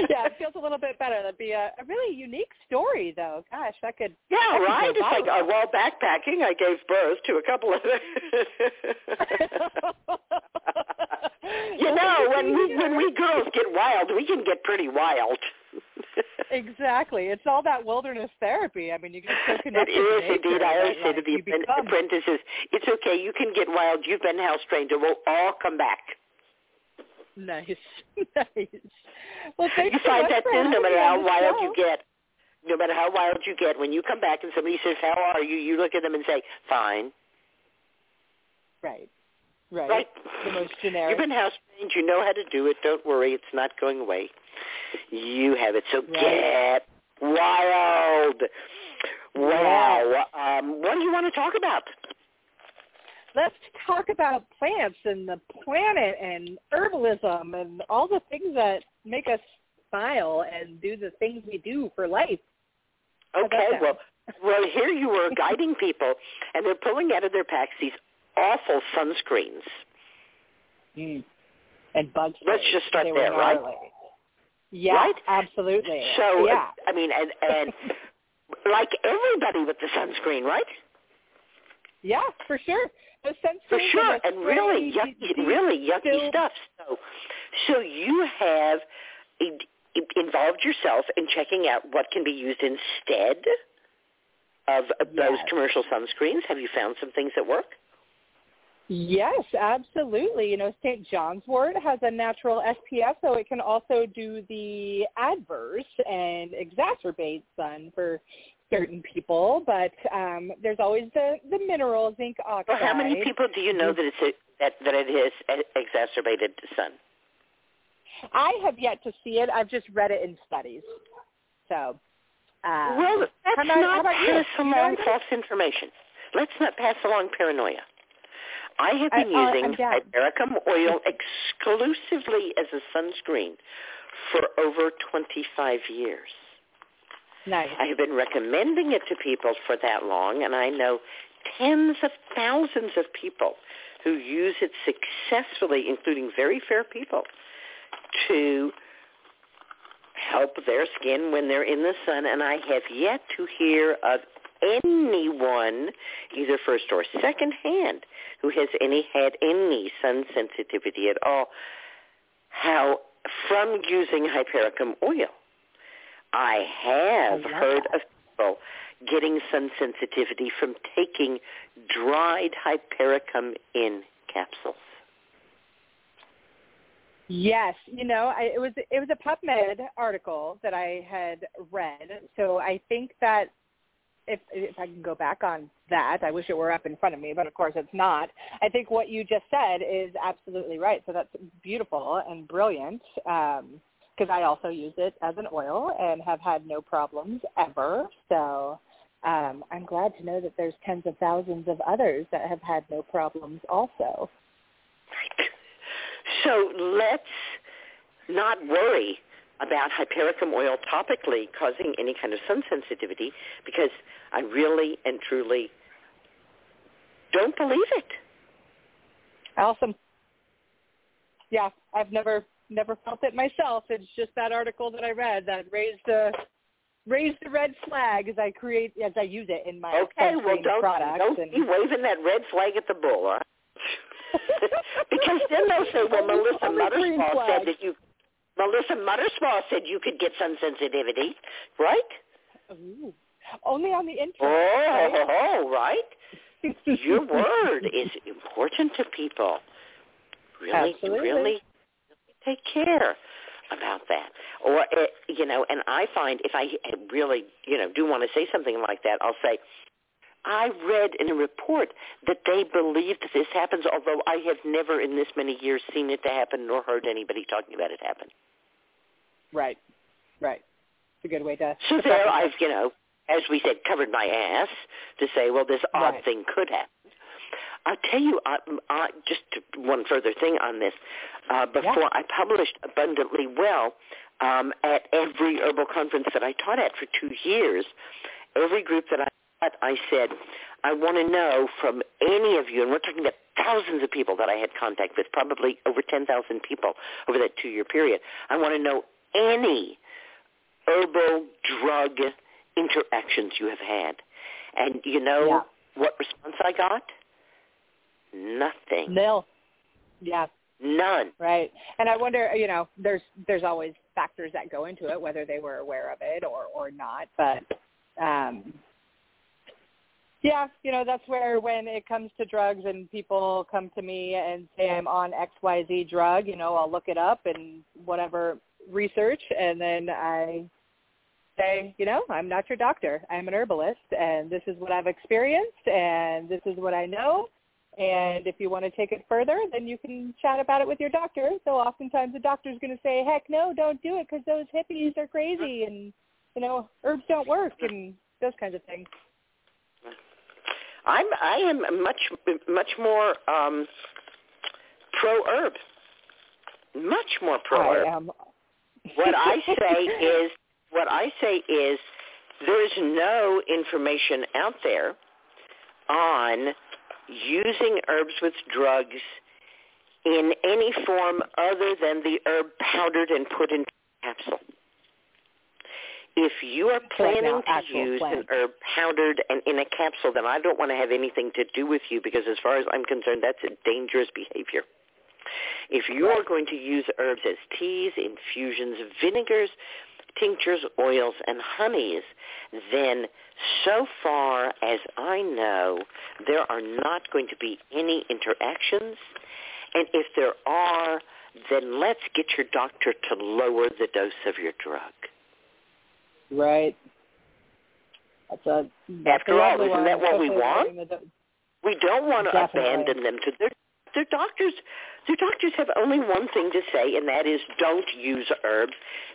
yeah, it feels a little bit better. That'd be a, a really unique story, though. Gosh, that could. Yeah, that could right. go It's like uh, while backpacking, I gave birth to a couple of. *laughs* you know, when we when we girls get wild, we can get pretty wild. *laughs* exactly. It's all that wilderness therapy. I mean, you get so It connected is to nature indeed. I always say to the become- apprentices, "It's okay. You can get wild. You've been house trained. It will all come back." Nice, *laughs* nice. Well, thanks you so find that too, no matter how wild show. you get. No matter how wild you get, when you come back and somebody says, "How are you?" you look at them and say, "Fine." Right. Right. Right. The most generic. You've been house trained. You know how to do it. Don't worry. It's not going away. You have it. So get wild. Wow. Um, what do you want to talk about? Let's talk about plants and the planet and herbalism and all the things that make us smile and do the things we do for life. Okay. Well, well, here you were *laughs* guiding people, and they're pulling out of their packs these awful sunscreens. And bug Let's just start there, right? Yeah, Right? absolutely. So, yeah. I mean, and, and *laughs* like everybody with the sunscreen, right? Yeah, for sure. The sunscreen For sure, and, really, yucky, really yucky still- stuff. So, so you have in- involved yourself in checking out what can be used instead of those commercial sunscreens. Have you found some things that work? Yes, absolutely. You know, St. John's wort has a natural SPF, so it can also do the adverse and exacerbate sun for certain people. But um, there's always the the mineral zinc oxide. Well, how many people do you know that it's a, that that it has exacerbated sun? I have yet to see it. I've just read it in studies. So, uh, well, let's how about, not pass along false information. Let's not pass along paranoia. I have been uh, using I'm hypericum oil exclusively as a sunscreen for over 25 years. Nice. I have been recommending it to people for that long, and I know tens of thousands of people who use it successfully, including very fair people, to help their skin when they're in the sun. And I have yet to hear of anyone, either first or second hand, who has any had any sun sensitivity at all. How from using hypericum oil. I have love heard of people getting sun sensitivity from taking dried hypericum in capsules. Yes, you know, I, it was it was a PubMed article that I had read. So I think that if if I can go back on that, I wish it were up in front of me, but of course it's not. I think what you just said is absolutely right. So that's beautiful and brilliant. Um, because I also use it as an oil and have had no problems ever. So um, I'm glad to know that there's tens of thousands of others that have had no problems also. So let's not worry about hypericum oil topically causing any kind of sun sensitivity because I really and truly don't believe it. Awesome. Yeah, I've never never felt it myself. It's just that article that I read that raised the raised the red flag as I create as I use it in my Okay, well don't products. don't and, be waving that red flag at the bull, huh? *laughs* *laughs* because then they'll say, well, Melissa green said that you Melissa Mutterspaugh said you could get sun sensitivity, right? Ooh. Only on the internet. Oh, right? *laughs* Your word is important to people. Really, Absolutely. really take care about that. Or, uh, you know, and I find if I really, you know, do want to say something like that, I'll say, I read in a report that they believe that this happens, although I have never in this many years seen it to happen nor heard anybody talking about it happen. Right. Right. It's a good way to. So there I've, you know, as we said, covered my ass to say, well, this odd Right. thing could happen. I'll tell you, uh, uh, just one further thing on this. Uh, before I published Abundantly Well, um, at every herbal conference that I taught at for two years, every group that I taught, I said, I want to know from any of you, and we're talking about thousands of people that I had contact with, probably over 10,000 people over that two-year period. I want to know any herbal drug interactions you have had. And you know what response I got? Nothing. Nil. Yeah. None. Right. And I wonder, you know, there's there's always factors that go into it, whether they were aware of it or or not. But um yeah, you know, that's where when it comes to drugs and people come to me and say I'm on XYZ drug, you know, I'll look it up and whatever research and then I say, you know, I'm not your doctor. I'm an herbalist and this is what I've experienced and this is what I know. And if you want to take it further, then you can chat about it with your doctor. So oftentimes the doctor's going to say, heck no, don't do it because those hippies are crazy and, you know, herbs don't work and those kinds of things. I'm I am much much more um, pro herb. Much more pro I herb. am. What I *laughs* say is what I say is there's no information out there on using herbs with drugs in any form other than the herb powdered and put in capsule. If you are planning now, to use an herb powdered and in a capsule, then I don't want to have anything to do with you because as far as I'm concerned, that's a dangerous behavior. If you are going to use herbs as teas, infusions, vinegars, tinctures, oils, and honeys, then so far as I know, there are not going to be any interactions. And if there are, then let's get your doctor to lower the dose of your drug. Right. That's a that's After all, isn't one, that what we want? We don't want to Definitely. abandon them to their their doctors. Their doctors have only one thing to say, and that is don't use herbs,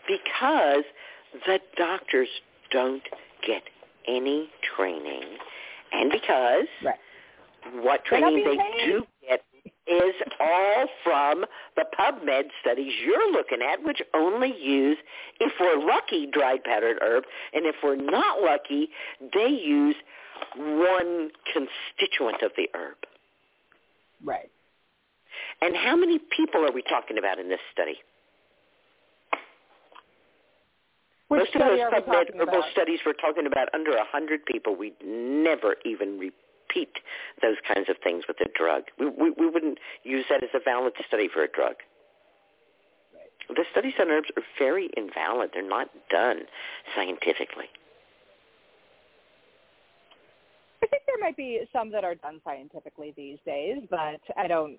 because the doctors don't get any training, and because what training they paid. do is all from the PubMed studies you're looking at, which only use, if we're lucky, dried powdered herb, and if we're not lucky, they use one constituent of the herb. Right. And how many people are we talking about in this study? Which Most of those PubMed herbal about? studies we're talking about under a hundred people. We'd never even repeat those kinds of things with a drug. We, we, we wouldn't use that as a valid study for a drug. The studies on herbs are very invalid. They're not done scientifically. I think there might be some that are done scientifically these days, but I don't.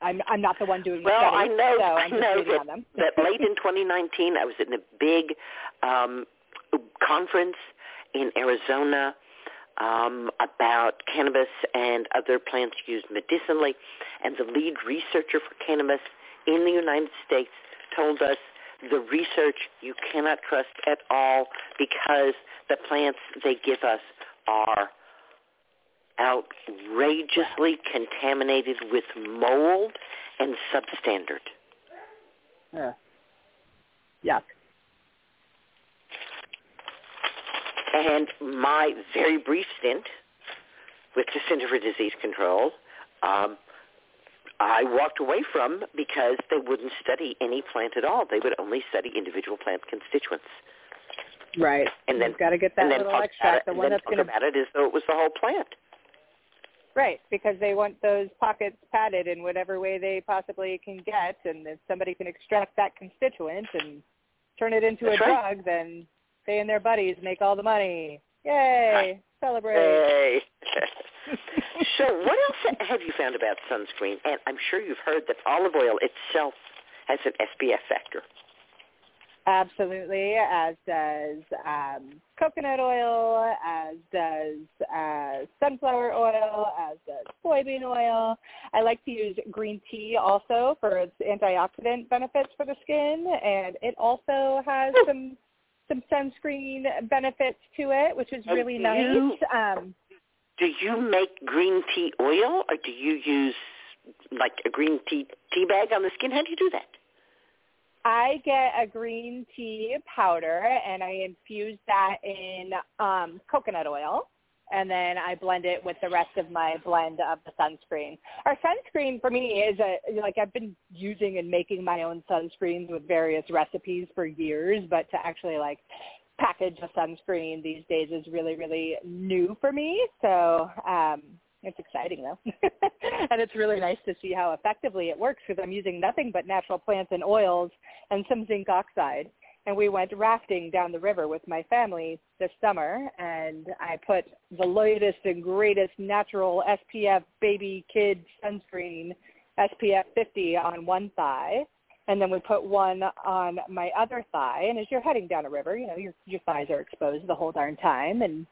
I'm I'm not the one doing the Well, I know, so I I'm just know that, them. that *laughs* late in 2019, I was in a big um, conference in Arizona um, about cannabis and other plants used medicinally, and the lead researcher for cannabis in the United States told us the research you cannot trust at all because the plants they give us are outrageously contaminated with mold and substandard. Yeah. Yuck. And my very brief stint with the Center for Disease Control, um, I walked away from because they wouldn't study any plant at all. They would only study individual plant constituents. Right. And then You've got to get that and then little extract, about the it, one that's going to about it as though it was the whole plant. Right, because they want those pockets padded in whatever way they possibly can get, and if somebody can extract that constituent and turn it into That's a right. drug, then They and their buddies make all the money. Yay! Celebrate. Yay. *laughs* so what else have you found about sunscreen? And I'm sure you've heard that olive oil itself has an SPF factor. Absolutely, as does um, coconut oil, as does uh, sunflower oil, as does soybean oil. I like to use green tea also for its antioxidant benefits for the skin, and it also has some some sunscreen benefits to it, which is really do nice. you- Um, Do you make green tea oil, or do you use like a green tea tea bag on the skin? How do you do that? I get a green tea powder and I infuse that in um, coconut oil and then I blend it with the rest of my blend of the sunscreen. Our sunscreen for me is a like I've been using and making my own sunscreens with various recipes for years, but to actually like package a sunscreen these days is really really new for me. So um it's exciting though. *laughs* and it's really nice to see how effectively it works because I'm using nothing but natural plants and oils and some zinc oxide. And we went rafting down the river with my family this summer and I put the latest and greatest natural SPF baby kid sunscreen SPF 50 on one thigh and then we put one on my other thigh and as you're heading down a river, you know, your your thighs are exposed the whole darn time and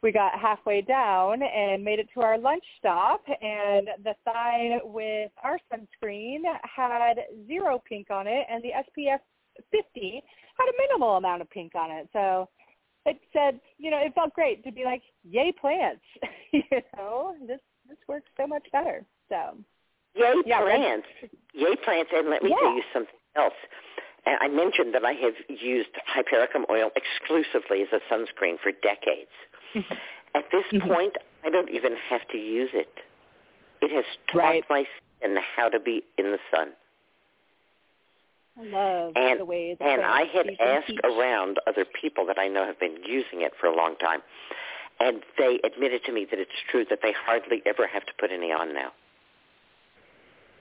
we got halfway down and made it to our lunch stop and the sign with our sunscreen had zero pink on it and the SPF 50 had a minimal amount of pink on it. So it said, you know, it felt great to be like, yay plants. *laughs* you know, this this works so much better. So Yay Yeah, plants. Yay plants. And let me Yeah. tell you something else. And I mentioned that I have used hypericum oil exclusively as a sunscreen for decades. At this Mm-hmm. point, I don't even have to use it. It has taught Right. my skin how to be in the sun. I love And- the way the And I had asked teach. around other people that I know have been using it for a long time, and they admitted to me that it's true that they hardly ever have to put any on now.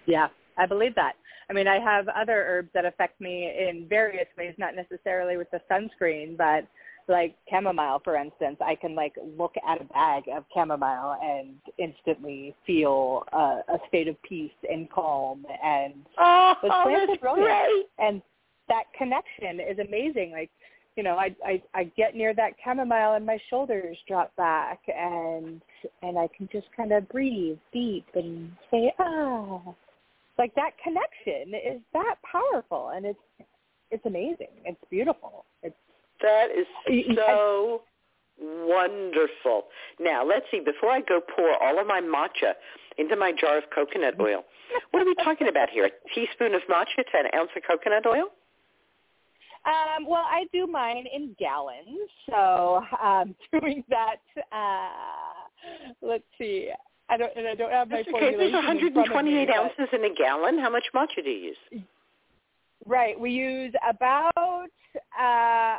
Yeah, I believe that. I mean, I have other herbs that affect me in various ways, not necessarily with the sunscreen, but like chamomile, for instance, I can like look at a bag of chamomile and instantly feel uh, a state of peace and calm. And *laughs* Oh, those plants that's are brilliant. great. And that connection is amazing. Like, you know, I, I I get near that chamomile and my shoulders drop back, and and I can just kind of breathe deep and say ah like that connection is that powerful and it's it's amazing it's beautiful it's That is so wonderful. Now, let's see. Before I go pour all of my matcha into my jar of coconut oil, what are we talking about here? A teaspoon of matcha to an ounce of coconut oil? um well i do mine in gallons so um *laughs* doing that uh let's see i don't and i don't have my That's okay. There's formulation of me, 128 but- ounces in a gallon. How much matcha do you use? Right. We use about uh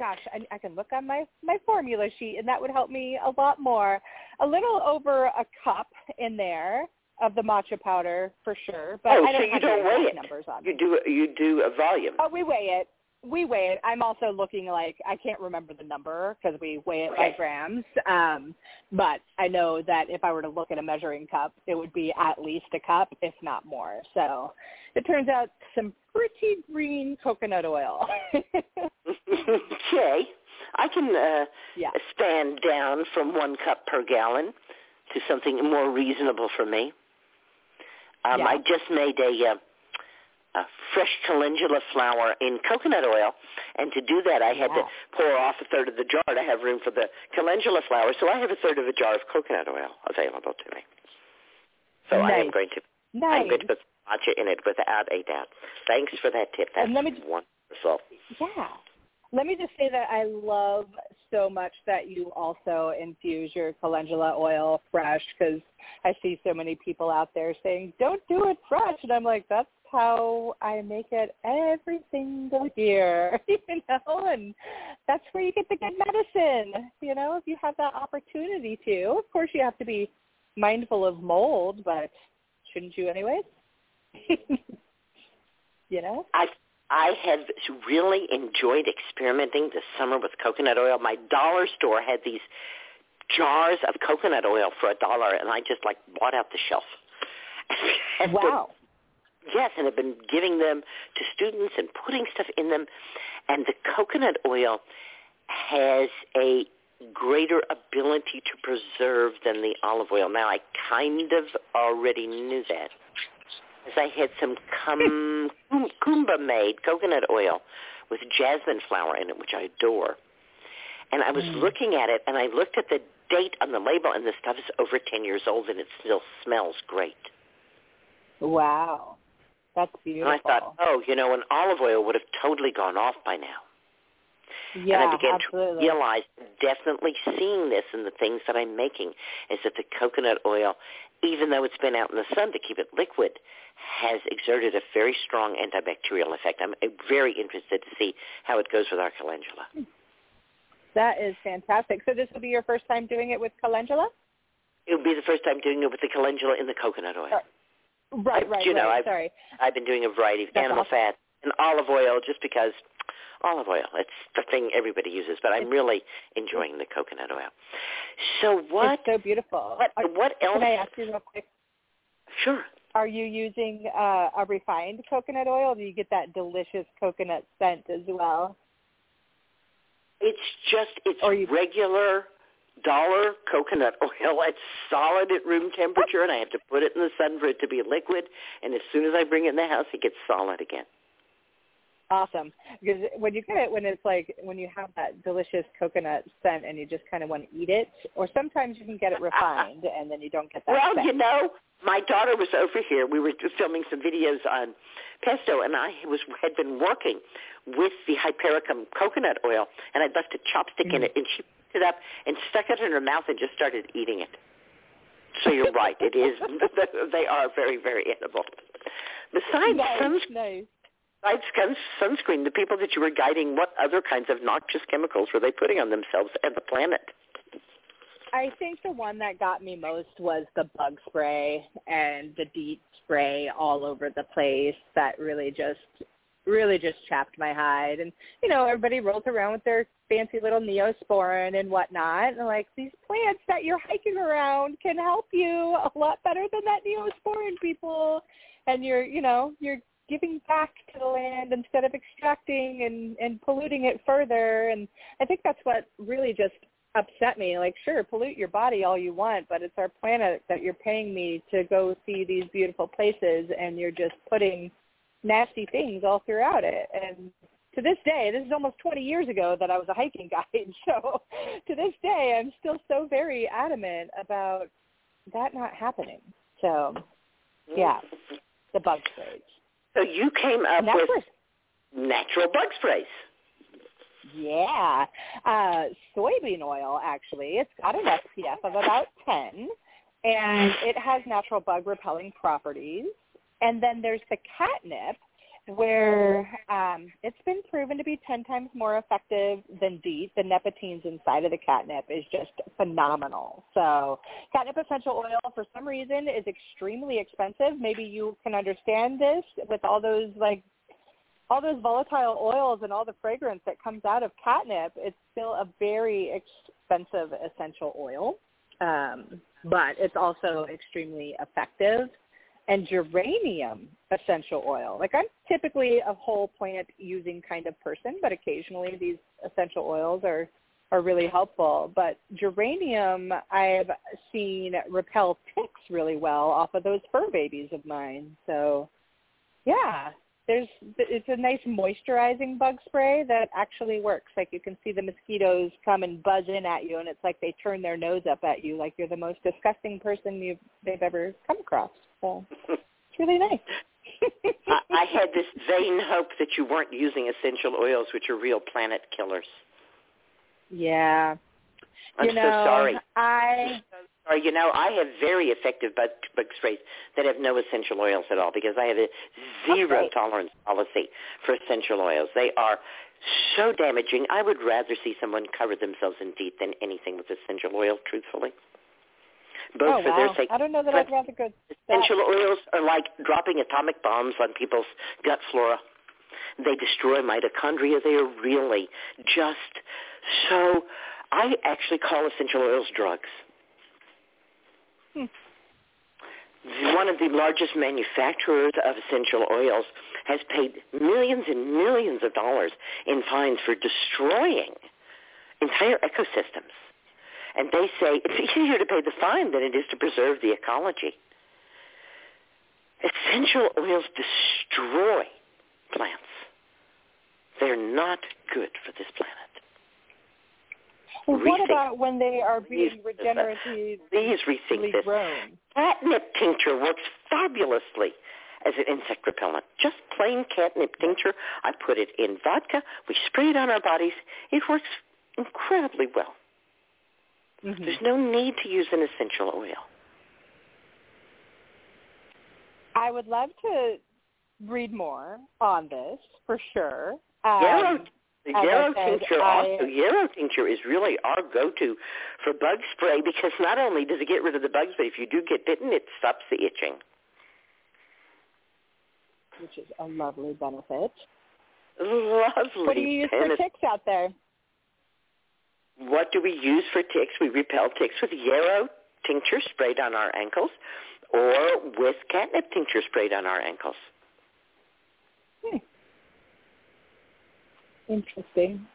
gosh, I, I can look on my my formula sheet and that would help me a lot more. A little over a cup in there of the matcha powder for sure, but oh, I don't so you don't weigh it. numbers on You do you do a volume. Oh, we weigh it. We weigh it. I'm also looking like I can't remember the number because we weigh it by grams. Um, but I know that if I were to look at a measuring cup, it would be at least a cup, if not more. So it turns out some pretty green coconut oil. *laughs* okay. I can uh, yeah. stand down from one cup per gallon to something more reasonable for me. Um, Yeah. I just made a, uh, a fresh calendula flower in coconut oil, and to do that, I had to pour off a third of the jar to have room for the calendula flower. So I have a third of a jar of coconut oil available to me. So I am going to I'm Nice. going to put matcha in it without a doubt. Thanks for that tip. That's And let me wonderful. Yeah. Let me just say that I love so much that you also infuse your calendula oil fresh because I see so many people out there saying, don't do it fresh. And I'm like, that's how I make it every single year, *laughs* you know, and that's where you get the good medicine, you know, if you have that opportunity to. Of course, you have to be mindful of mold, but shouldn't you anyways? *laughs* you know? I I have really enjoyed experimenting this summer with coconut oil. My dollar store had these jars of coconut oil for a dollar, and I just like bought out the shelf. *laughs* And wow. Been, yes, and have been giving them to students and putting stuff in them. And the coconut oil has a greater ability to preserve than the olive oil. Now, I kind of already knew that. As I had some kum, *laughs* kumba made coconut oil with jasmine flower in it, which I adore. And I was Mm. looking at it, and I looked at the date on the label, and the stuff is over 10 years old, and it still smells great. Wow. That's beautiful. And I thought, oh, you know, an olive oil would have totally gone off by now. Yeah, and I began absolutely. to realize, definitely seeing this in the things that I'm making, is that the coconut oil, even though it's been out in the sun to keep it liquid, has exerted a very strong antibacterial effect. I'm uh, very interested to see how it goes with our calendula. That is fantastic. So this will be your first time doing it with calendula? It would be the first time doing it with the calendula in the coconut oil. Right, I- right, you know, right. I've, Sorry. I've been doing a variety of That's animal awesome. fat and olive oil just because olive oil, it's the thing everybody uses, but I'm really enjoying the coconut oil. So what It's so beautiful. what what else Can I ask you real quick? Sure. Are you using uh, a refined coconut oil? Do you get that delicious coconut scent as well? It's just it's regular dollar coconut *laughs* oil. It's solid at room temperature, and I have to put it in the sun for it to be liquid. And as soon as I bring it in the house, it gets solid again. Awesome. Because when you get it, when it's like when you have that delicious coconut scent and you just kind of want to eat it, or sometimes you can get it *laughs* refined and then you don't get that Well, scent. you know, my daughter was over here. We were just filming some videos on pesto, and I was had been working with the hypericum coconut oil, and I'd left a chopstick in mm. it, and she picked it up and stuck it in her mouth and just started eating it. So you're right. It is. *laughs* They are very, very edible. Besides *laughs* nice, nice. Besides sun- sunscreen, the people that you were guiding, what other kinds of noxious chemicals were they putting on themselves and the planet? I think the one that got me most was the bug spray and the DEET spray all over the place. That really just really just chapped my hide. And you know, everybody rolls around with their fancy little neosporin and whatnot. And like these plants that you're hiking around can help you a lot better than that neosporin, people. And you're, you know, you're giving back to the land instead of extracting and and polluting it further. And I think that's what really just upset me. Like, sure, pollute your body all you want, but it's our planet that you're paying me to go see these beautiful places, and you're just putting nasty things all throughout it. And to this day, this is almost 20 years ago that I was a hiking *laughs* guide. So to this day, I'm still so very adamant about that not happening. So, yeah, the bug sprays. So you came up with natural bug sprays. Yeah. Uh, soybean oil, actually, it's got an SPF of about 10, and it has natural bug repelling properties. And then there's the catnip, where um, it's been proven to be 10 times more effective than DEET. The nepentines inside of the catnip is just phenomenal. So catnip essential oil, for some reason, is extremely expensive. Maybe you can understand this with all those like all those volatile oils and all the fragrance that comes out of catnip, it's still a very expensive essential oil, um, but it's also extremely effective. And geranium essential oil. Like I'm typically a whole plant using kind of person, but occasionally these essential oils are are really helpful. But geranium I've seen repel ticks really well off of those fur babies of mine. So yeah, there's it's a nice moisturizing bug spray that actually works. Like you can see the mosquitoes come and buzz in at you, and it's like they turn their nose up at you, like you're the most disgusting person you've they've ever come across. So it's really nice. I, I had this vain hope that you weren't using essential oils, which are real planet killers. Yeah. I'm you know, so sorry. I Or you know, I have very effective bug, bug sprays that have no essential oils at all because I have a zero Okay. tolerance policy for essential oils. They are so damaging. I would rather see someone cover themselves in DEET than anything with essential oil. Truthfully, both oh for wow. their sake. I don't know that but I'd rather go. essential oils are like dropping atomic bombs on people's gut flora. They destroy mitochondria. They are really just so. I actually call essential oils drugs. Hmm. One of the largest manufacturers of essential oils has paid millions and millions of dollars in fines for destroying entire ecosystems. And they say it's easier to pay the fine than it is to preserve the ecology. Essential oils destroy plants. They're not good for this planet. Well, what about when they are being *laughs* regeneratively Please rethink this. grown? Catnip tincture works fabulously as an insect repellent. Just plain catnip tincture. I put it in vodka. We spray it on our bodies. It works incredibly well. Mm-hmm. There's no need to use an essential oil. I would love to read more on this for sure. Um, Yarrow, the yarrow tincture I- also. Yarrow tincture is really our go-to for bug spray because not only does it get rid of the bugs, but if you do get bitten, it stops the itching. which is a lovely benefit. *laughs* Lovely. What do you use for ticks out there? What do we use for ticks? We repel ticks with yarrow tincture sprayed on our ankles or with catnip tincture sprayed on our ankles. Hmm. Interesting.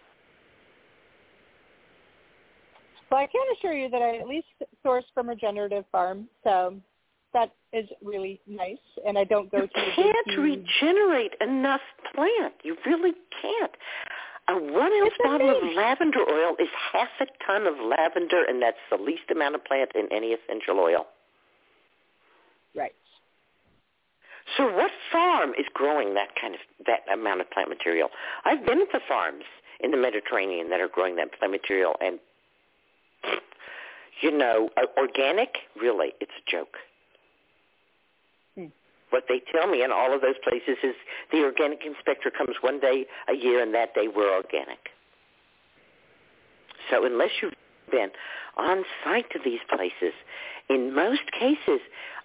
Well, I can assure you that I at least source from a Regenerative Farm, so that is really nice. And I don't go You to the can't regenerate enough plant. You really can't. A one ounce It's bottle of lavender oil is half a ton of lavender, and that's the least amount of plant in any essential oil. Right. So what farm is growing that kind of that amount of plant material? I've been at the farms in the Mediterranean that are growing that plant material, and you know, organic, really, it's a joke. What they tell me in all of those places is the organic inspector comes one day a year, and that day we're organic. So unless you've been on site to these places, in most cases,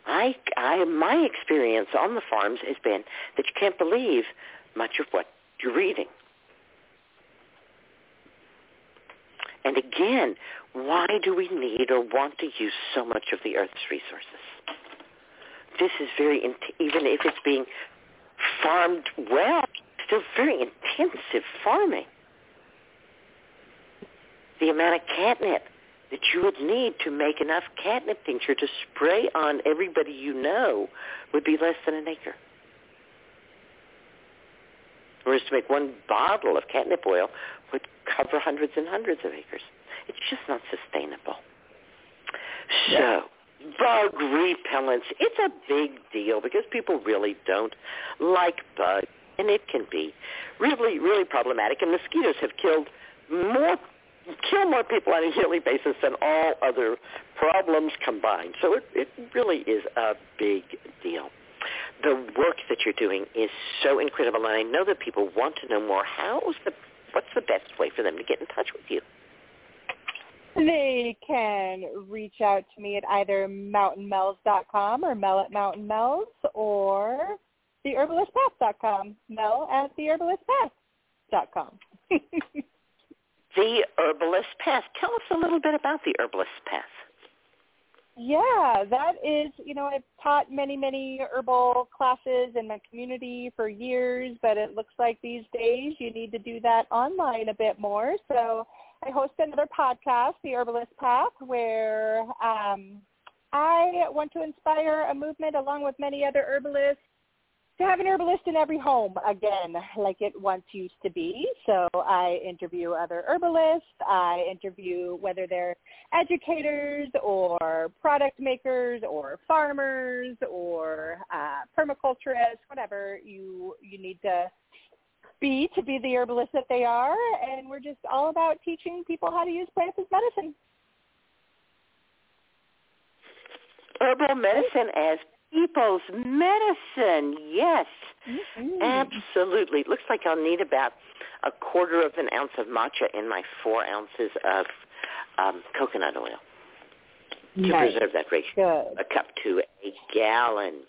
I, I, my experience on the farms has been that you can't believe much of what you're reading. And again, why do we need or want to use so much of the Earth's resources? This is very, even if it's being farmed well, still very intensive farming. The amount of catnip that you would need to make enough catnip tincture to spray on everybody you know would be less than an acre. Whereas to make one bottle of catnip oil would cover hundreds and hundreds of acres. It's just not sustainable. So, bug repellents, it's a big deal because people really don't like bugs, and it can be really, really problematic. And mosquitoes have killed more kill more people on a yearly basis than all other problems combined. So it, it really is a big deal. The work that you're doing is so incredible, and I know that people want to know more. How is the what's the best way for them to get in touch with you? They can reach out to me at either mountainmels.com or mel at mountainmells or theherbalistpath.com. Mel at theherbalistpath.com. *laughs* The Herbalist Path. Tell us a little bit about the Herbalist Path. Yeah, that is, you know, I've taught many, many herbal classes in my community for years, but it looks like these days you need to do that online a bit more. So I host another podcast, The Herbalist Path, where um, I want to inspire a movement along with many other herbalists to have an herbalist in every home again, like it once used to be. So I interview other herbalists. I interview whether they're educators or product makers or farmers or uh, permaculturists, whatever you you need to be to be the herbalist that they are. And we're just all about teaching people how to use plants as medicine. Herbal medicine as people's medicine. Yes, Mm-hmm. absolutely. It looks like I'll need about a quarter of an ounce of matcha in my four ounces of um, coconut oil to Nice. preserve that ratio. Good. A cup to a gallon.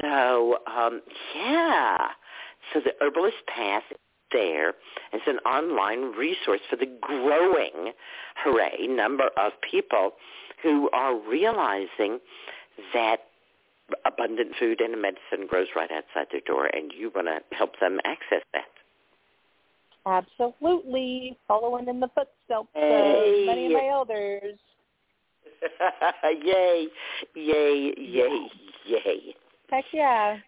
So, um, yeah, So the Herbalist Path there is an online resource for the growing, hooray, number of people who are realizing that abundant food and medicine grows right outside their door, and you want to help them access that. Absolutely, following in the footsteps Hey. of many of my elders. *laughs* yay, yay, yay, yay. Heck yeah.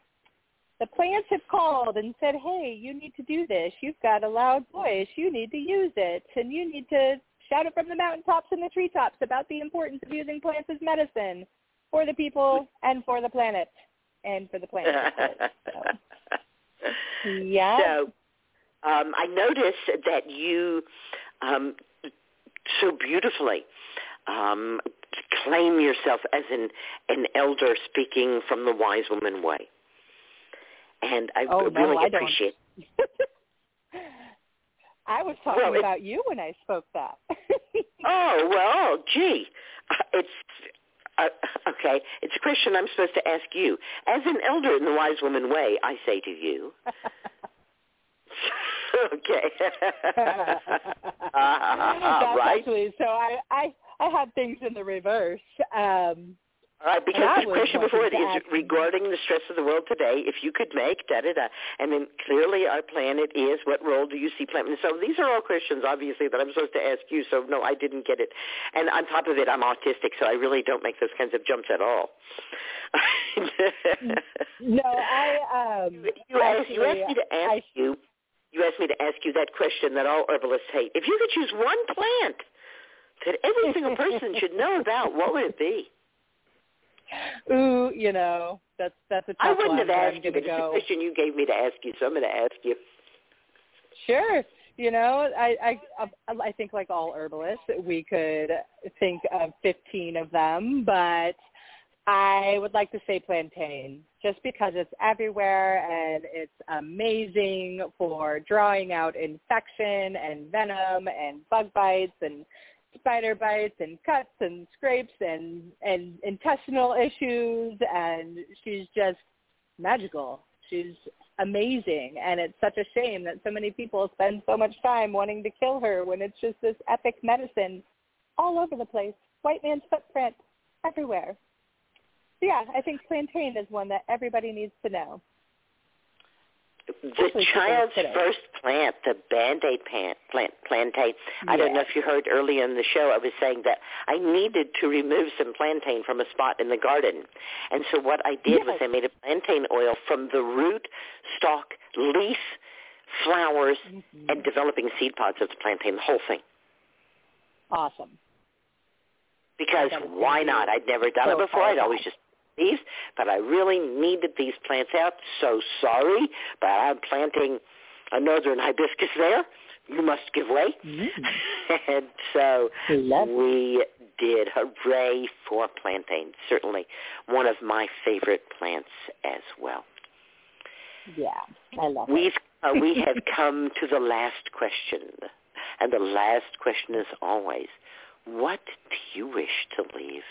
The plants have called and said, hey, you need to do this. You've got a loud voice. You need to use it. And you need to shout it from the mountaintops and the treetops about the importance of using plants as medicine for the people and for the planet and for the *laughs* planet. So, yeah. So um, I noticed that you um, so beautifully um, claim yourself as an, an elder speaking from the wise woman way. And I Oh, no, really I don't. appreciate *laughs* I was talking Well, it- about you when I spoke that. *laughs* Oh well, gee, it's uh, okay. It's a question I'm supposed to ask you. As an elder in the wise woman way, I say to you. *laughs* okay. That's right. actually so I I I had things in the reverse. Um All right, because the question before it is regarding the stress of the world today. If you could make da da da, and then clearly our planet is. What role do you see planet? So these are all questions, obviously, that I'm supposed to ask you. So no, I didn't get it. And on top of it, I'm autistic, so I really don't make those kinds of jumps at all. *laughs* no, I um you asked, you asked me to ask I, you. You asked me to ask you that question that all herbalists hate. If you could choose one plant that every single person should know about, what would it be? Ooh, you know, that's that's a tough one. I wouldn't one, have asked you, but it's a question you gave me to ask you, so I'm going to ask you. Sure. You know, I I I think like all herbalists, we could think of 15 of them, but I would like to say plantain just because it's everywhere and it's amazing for drawing out infection and venom and bug bites and spider bites and cuts and scrapes and and intestinal issues and she's just magical. She's amazing and it's such a shame that so many people spend so much time wanting to kill her when it's just this epic medicine all over the place. White man's footprint everywhere. So yeah, I think plantain is one that everybody needs to know. The child's first plant, the Band-Aid plant, plant, plantain. I don't know if you heard earlier in the show, I was saying that I needed to remove some plantain from a spot in the garden. And so what I did was I made a plantain oil from the root, stalk, leaf, flowers, Mm-hmm. and developing seed pods of the plantain, the whole thing. Awesome. Because why not? I'd never done so it before. I'd always just these, but I really needed these plants out. So sorry, but I'm planting a northern hibiscus there. You must give way. *laughs* and so we did. Hooray for plantain. Certainly one of my favorite plants as well. Yeah, I love. We've uh, we *laughs* have come to the last question, and the last question is always, what do you wish to leave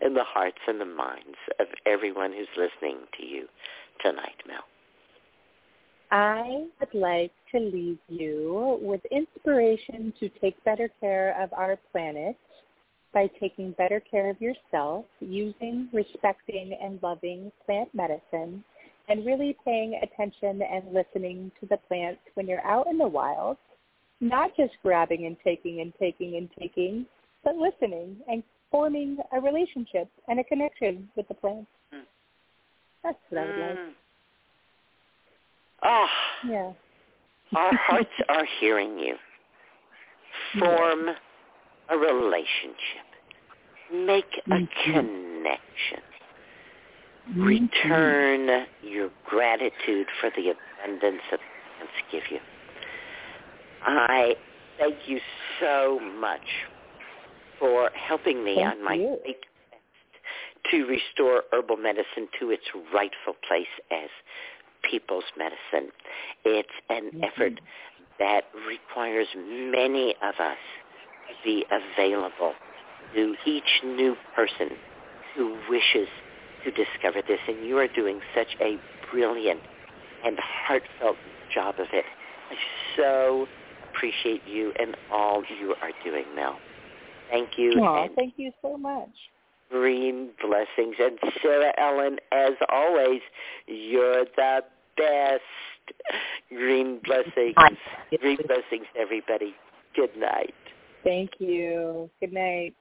in the hearts and the minds of everyone who's listening to you tonight, Mel? I would like to leave you with inspiration to take better care of our planet by taking better care of yourself, using, respecting, and loving plant medicine, and really paying attention and listening to the plants when you're out in the wild, not just grabbing and taking and taking and taking, but listening and forming a relationship and a connection with the plants. Hmm. That's what I would like. Oh, Yeah. our *laughs* hearts are hearing you. Form a relationship. Make a connection. Return your gratitude for the abundance that plants give you. I thank you so much for helping me Thank on my you. quest to restore herbal medicine to its rightful place as people's medicine. It's an effort that requires many of us to be available to each new person who wishes to discover this. And you are doing such a brilliant, and heartfelt job of it. I so appreciate you and all you are doing, Mel. Thank you. Aw, and thank you so much. green blessings. And Sarah Ellen, as always, you're the best. Green blessings. Green blessings, everybody. Good night. Thank you. Good night.